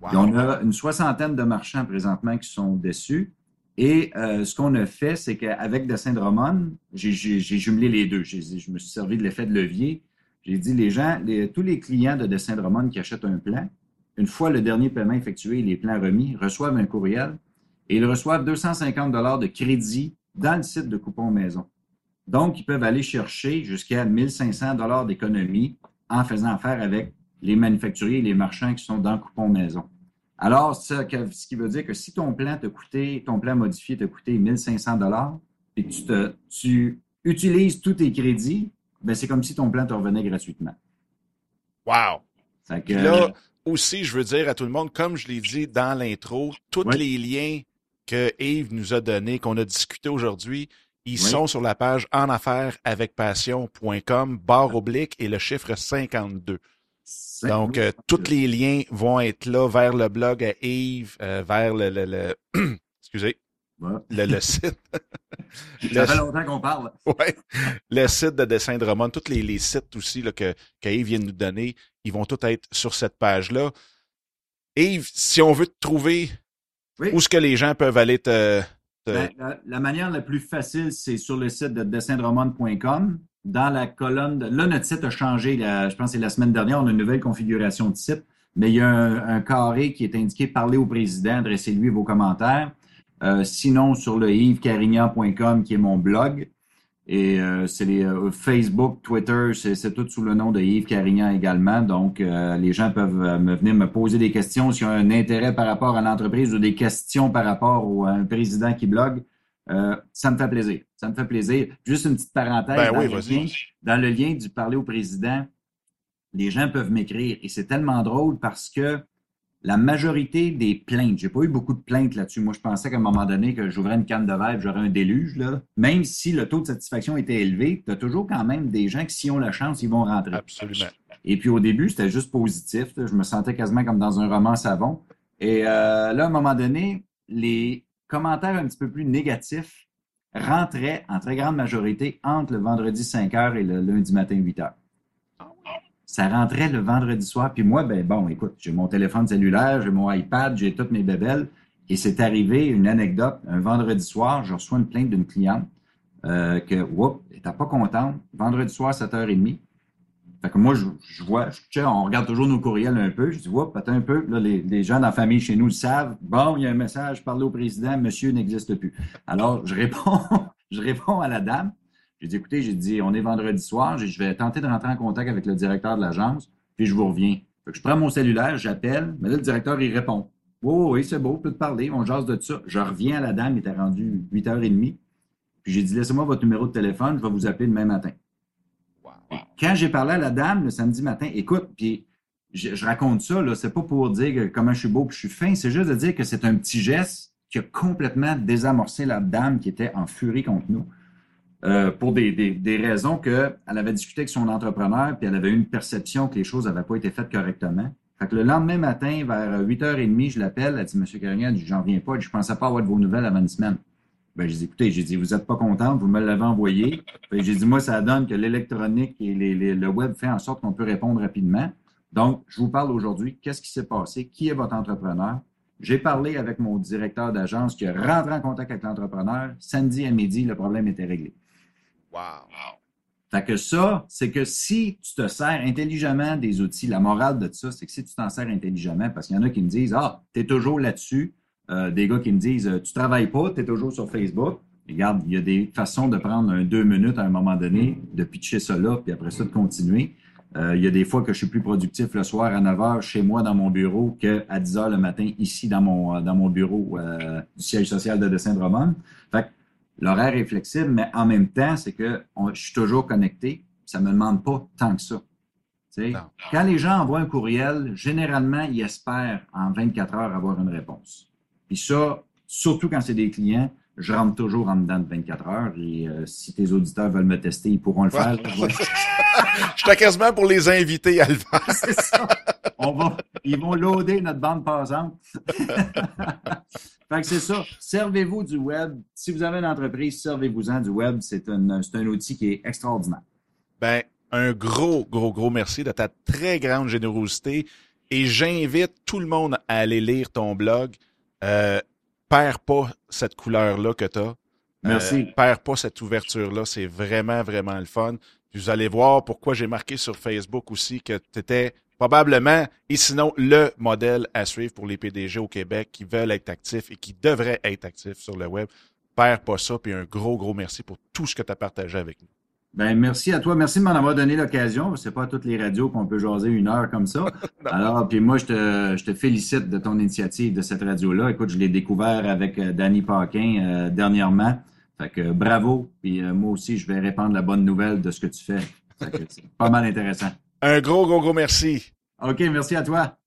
Wow. Puis on a une soixantaine de marchands présentement qui sont dessus. Et euh, ce qu'on a fait, c'est qu'avec Dessin de Romane, j'ai jumelé les deux. Je me suis servi de l'effet de levier. J'ai dit, les gens, les- tous les clients de Dessin de Romane qui achètent un plan, une fois le dernier paiement effectué et les plans remis, reçoivent un courriel et ils reçoivent 250 dollars de crédit dans le site de Coupon Maison. Donc, ils peuvent aller chercher jusqu'à 1500 dollars d'économie en faisant affaire avec les manufacturiers et les marchands qui sont dans Coupon Maison. Alors, ça, ce qui veut dire que si ton plan t'a coûté, ton plan modifié t'a coûté 1500 dollars et que tu, te, tu utilises tous tes crédits, ben c'est comme si ton plan te revenait gratuitement. Wow. Que, là, aussi, je veux dire à tout le monde, comme je l'ai dit dans l'intro, tous Ouais. les liens que Yves nous a donnés, qu'on a discuté aujourd'hui, ils Oui. sont sur la page en affaires avec passion.com, barre oblique et le chiffre 52. c'est- Donc, euh, tous les liens vont être là vers le blog à Yves, euh, vers le, le, le- excusez, Ouais. le, le site. Ça fait longtemps qu'on parle. Ouais. Le site de Dessin de Roman, tous les, les sites aussi là, que, que Yves vient de nous donner, ils vont tous être sur cette page-là. Yves, si on veut te trouver, Oui. où est-ce que les gens peuvent aller te... te- Ben, la, la manière la plus facile, c'est sur le site de dessindromone.com. Dans la colonne, de- là, notre site a changé, la- je pense que c'est la semaine dernière, on a une nouvelle configuration de site, mais il y a un, un carré qui est indiqué Parler au président, adressez-lui vos commentaires. Euh, sinon, sur le yvescarignan.com, qui est mon blog, et euh, c'est les euh, Facebook, Twitter, c'est tout sous le nom de Yves Carignan également. Donc, euh, les gens peuvent euh, me venir me poser des questions s'ils ont un intérêt par rapport à l'entreprise ou des questions par rapport au à un président qui blogue. Euh, ça me fait plaisir. Ça me fait plaisir. Juste une petite parenthèse. Ben dans, oui, le vas-y. lien, dans le lien du parler au président, les gens peuvent m'écrire et c'est tellement drôle parce que la majorité des plaintes, j'ai pas eu beaucoup de plaintes là-dessus. Moi, je pensais qu'à un moment donné que j'ouvrais une canne de verre, j'aurais un déluge. Là. Même si le taux de satisfaction était élevé, tu as toujours quand même des gens qui, s'ils ont la chance, ils vont rentrer. Absolument. Et puis au début, c'était juste positif. là. Je me sentais quasiment comme dans un roman savon. Et euh, là, à un moment donné, les commentaires un petit peu plus négatifs rentraient en très grande majorité entre le vendredi 5 h et le lundi matin 8 h. Ça rentrait le vendredi soir. Puis moi, ben bon, écoute, j'ai mon téléphone cellulaire, j'ai mon iPad, j'ai toutes mes bébelles. Et c'est arrivé une anecdote. Un vendredi soir, je reçois une plainte d'une cliente euh, que, whoop, elle n'était pas contente. Vendredi soir, 7h30. Fait que moi, je, je vois, je, on regarde toujours nos courriels un peu. Je dis, whoop, attends un peu. Là, les, les gens dans la famille chez nous le savent. Bon, il y a un message, parlez au président, monsieur n'existe plus. Alors, je réponds, je réponds à la dame. J'ai dit, écoutez, j'ai dit, on est vendredi soir, je vais tenter de rentrer en contact avec le directeur de l'agence, puis je vous reviens. Fait que je prends mon cellulaire, j'appelle, mais là, le directeur, il répond. Oh, oui, c'est beau, peut te parler, on jase de ça. Je reviens à la dame, il était rendu 8h30. Puis j'ai dit, laissez-moi votre numéro de téléphone, je vais vous appeler demain matin. Quand j'ai parlé à la dame le samedi matin, écoute, puis je, je raconte ça, là, c'est pas pour dire que comment je suis beau puis je suis fin, c'est juste de dire que c'est un petit geste qui a complètement désamorcé la dame qui était en furie contre nous. Euh, pour des, des, des raisons qu'elle avait discuté avec son entrepreneur, puis elle avait eu une perception que les choses n'avaient pas été faites correctement. Fait que le lendemain matin, vers 8h30, je l'appelle, elle dit, Monsieur Carignan, j'en viens pas, je pensais pas avoir de vos nouvelles avant une semaine. Ben, j'ai dit, écoutez, j'ai dit, vous êtes pas contente, vous me l'avez envoyé. Que j'ai dit, moi, ça donne que l'électronique et le web fait en sorte qu'on peut répondre rapidement. Donc, je vous parle aujourd'hui, qu'est-ce qui s'est passé, qui est votre entrepreneur? J'ai parlé avec mon directeur d'agence qui a rentré en contact avec l'entrepreneur. Samedi à midi, le problème était réglé. Wow. Fait que ça, c'est que si tu te sers intelligemment des outils, la morale de ça, c'est que si tu t'en sers intelligemment, parce qu'il y en a qui me disent Ah, tu es toujours là-dessus, Euh, des gars qui me disent euh, Tu travailles pas, tu es toujours sur Facebook. Regarde, il y a des façons de prendre deux minutes à un moment donné, de pitcher là, puis après ça, de continuer. Euh, il y a des fois que je suis plus productif le soir à 9 h chez moi dans mon bureau qu'à 10 h le matin ici dans mon, dans mon bureau du siège social de Dessin Drummond. Fait que l'horaire est flexible, mais en même temps, c'est que on- je suis toujours connecté. Ça me demande pas tant que ça. Tu sais, Non. Quand les gens envoient un courriel, généralement, ils espèrent en 24 heures avoir une réponse. Puis ça, surtout quand c'est des clients, je rentre toujours en dedans de 24 heures. Et euh, si tes auditeurs veulent me tester, ils pourront le faire. J'étais quasiment pour les inviter à le faire. c'est ça. On va, ils vont loader notre bande passante. fait que c'est ça. Servez-vous du web. Si vous avez une entreprise, servez-vous-en du web. C'est un, un outil qui est extraordinaire. Ben, un gros, gros, gros merci de ta très grande générosité et j'invite tout le monde à aller lire ton blog. Euh, perds pas cette couleur-là que tu as. Merci. perds pas cette ouverture-là. C'est vraiment, vraiment le fun. Puis vous allez voir pourquoi j'ai marqué sur Facebook aussi que tu étais probablement, et sinon, le modèle à suivre pour les PDG au Québec qui veulent être actifs et qui devraient être actifs sur le web. Perds pas ça. Puis un gros, gros merci pour tout ce que tu as partagé avec nous. Ben, merci à toi. Merci de m'en avoir donné l'occasion. C'est pas à toutes les radios qu'on peut jaser une heure comme ça. Alors, puis moi, je te, je te félicite de ton initiative de cette radio-là. Écoute, je l'ai découvert avec euh, Danny Paquin euh, dernièrement. Fait que bravo. Puis euh, moi aussi, je vais répandre la bonne nouvelle de ce que tu fais. Fait que c'est pas mal intéressant. Un gros, gros, gros merci. OK, merci à toi.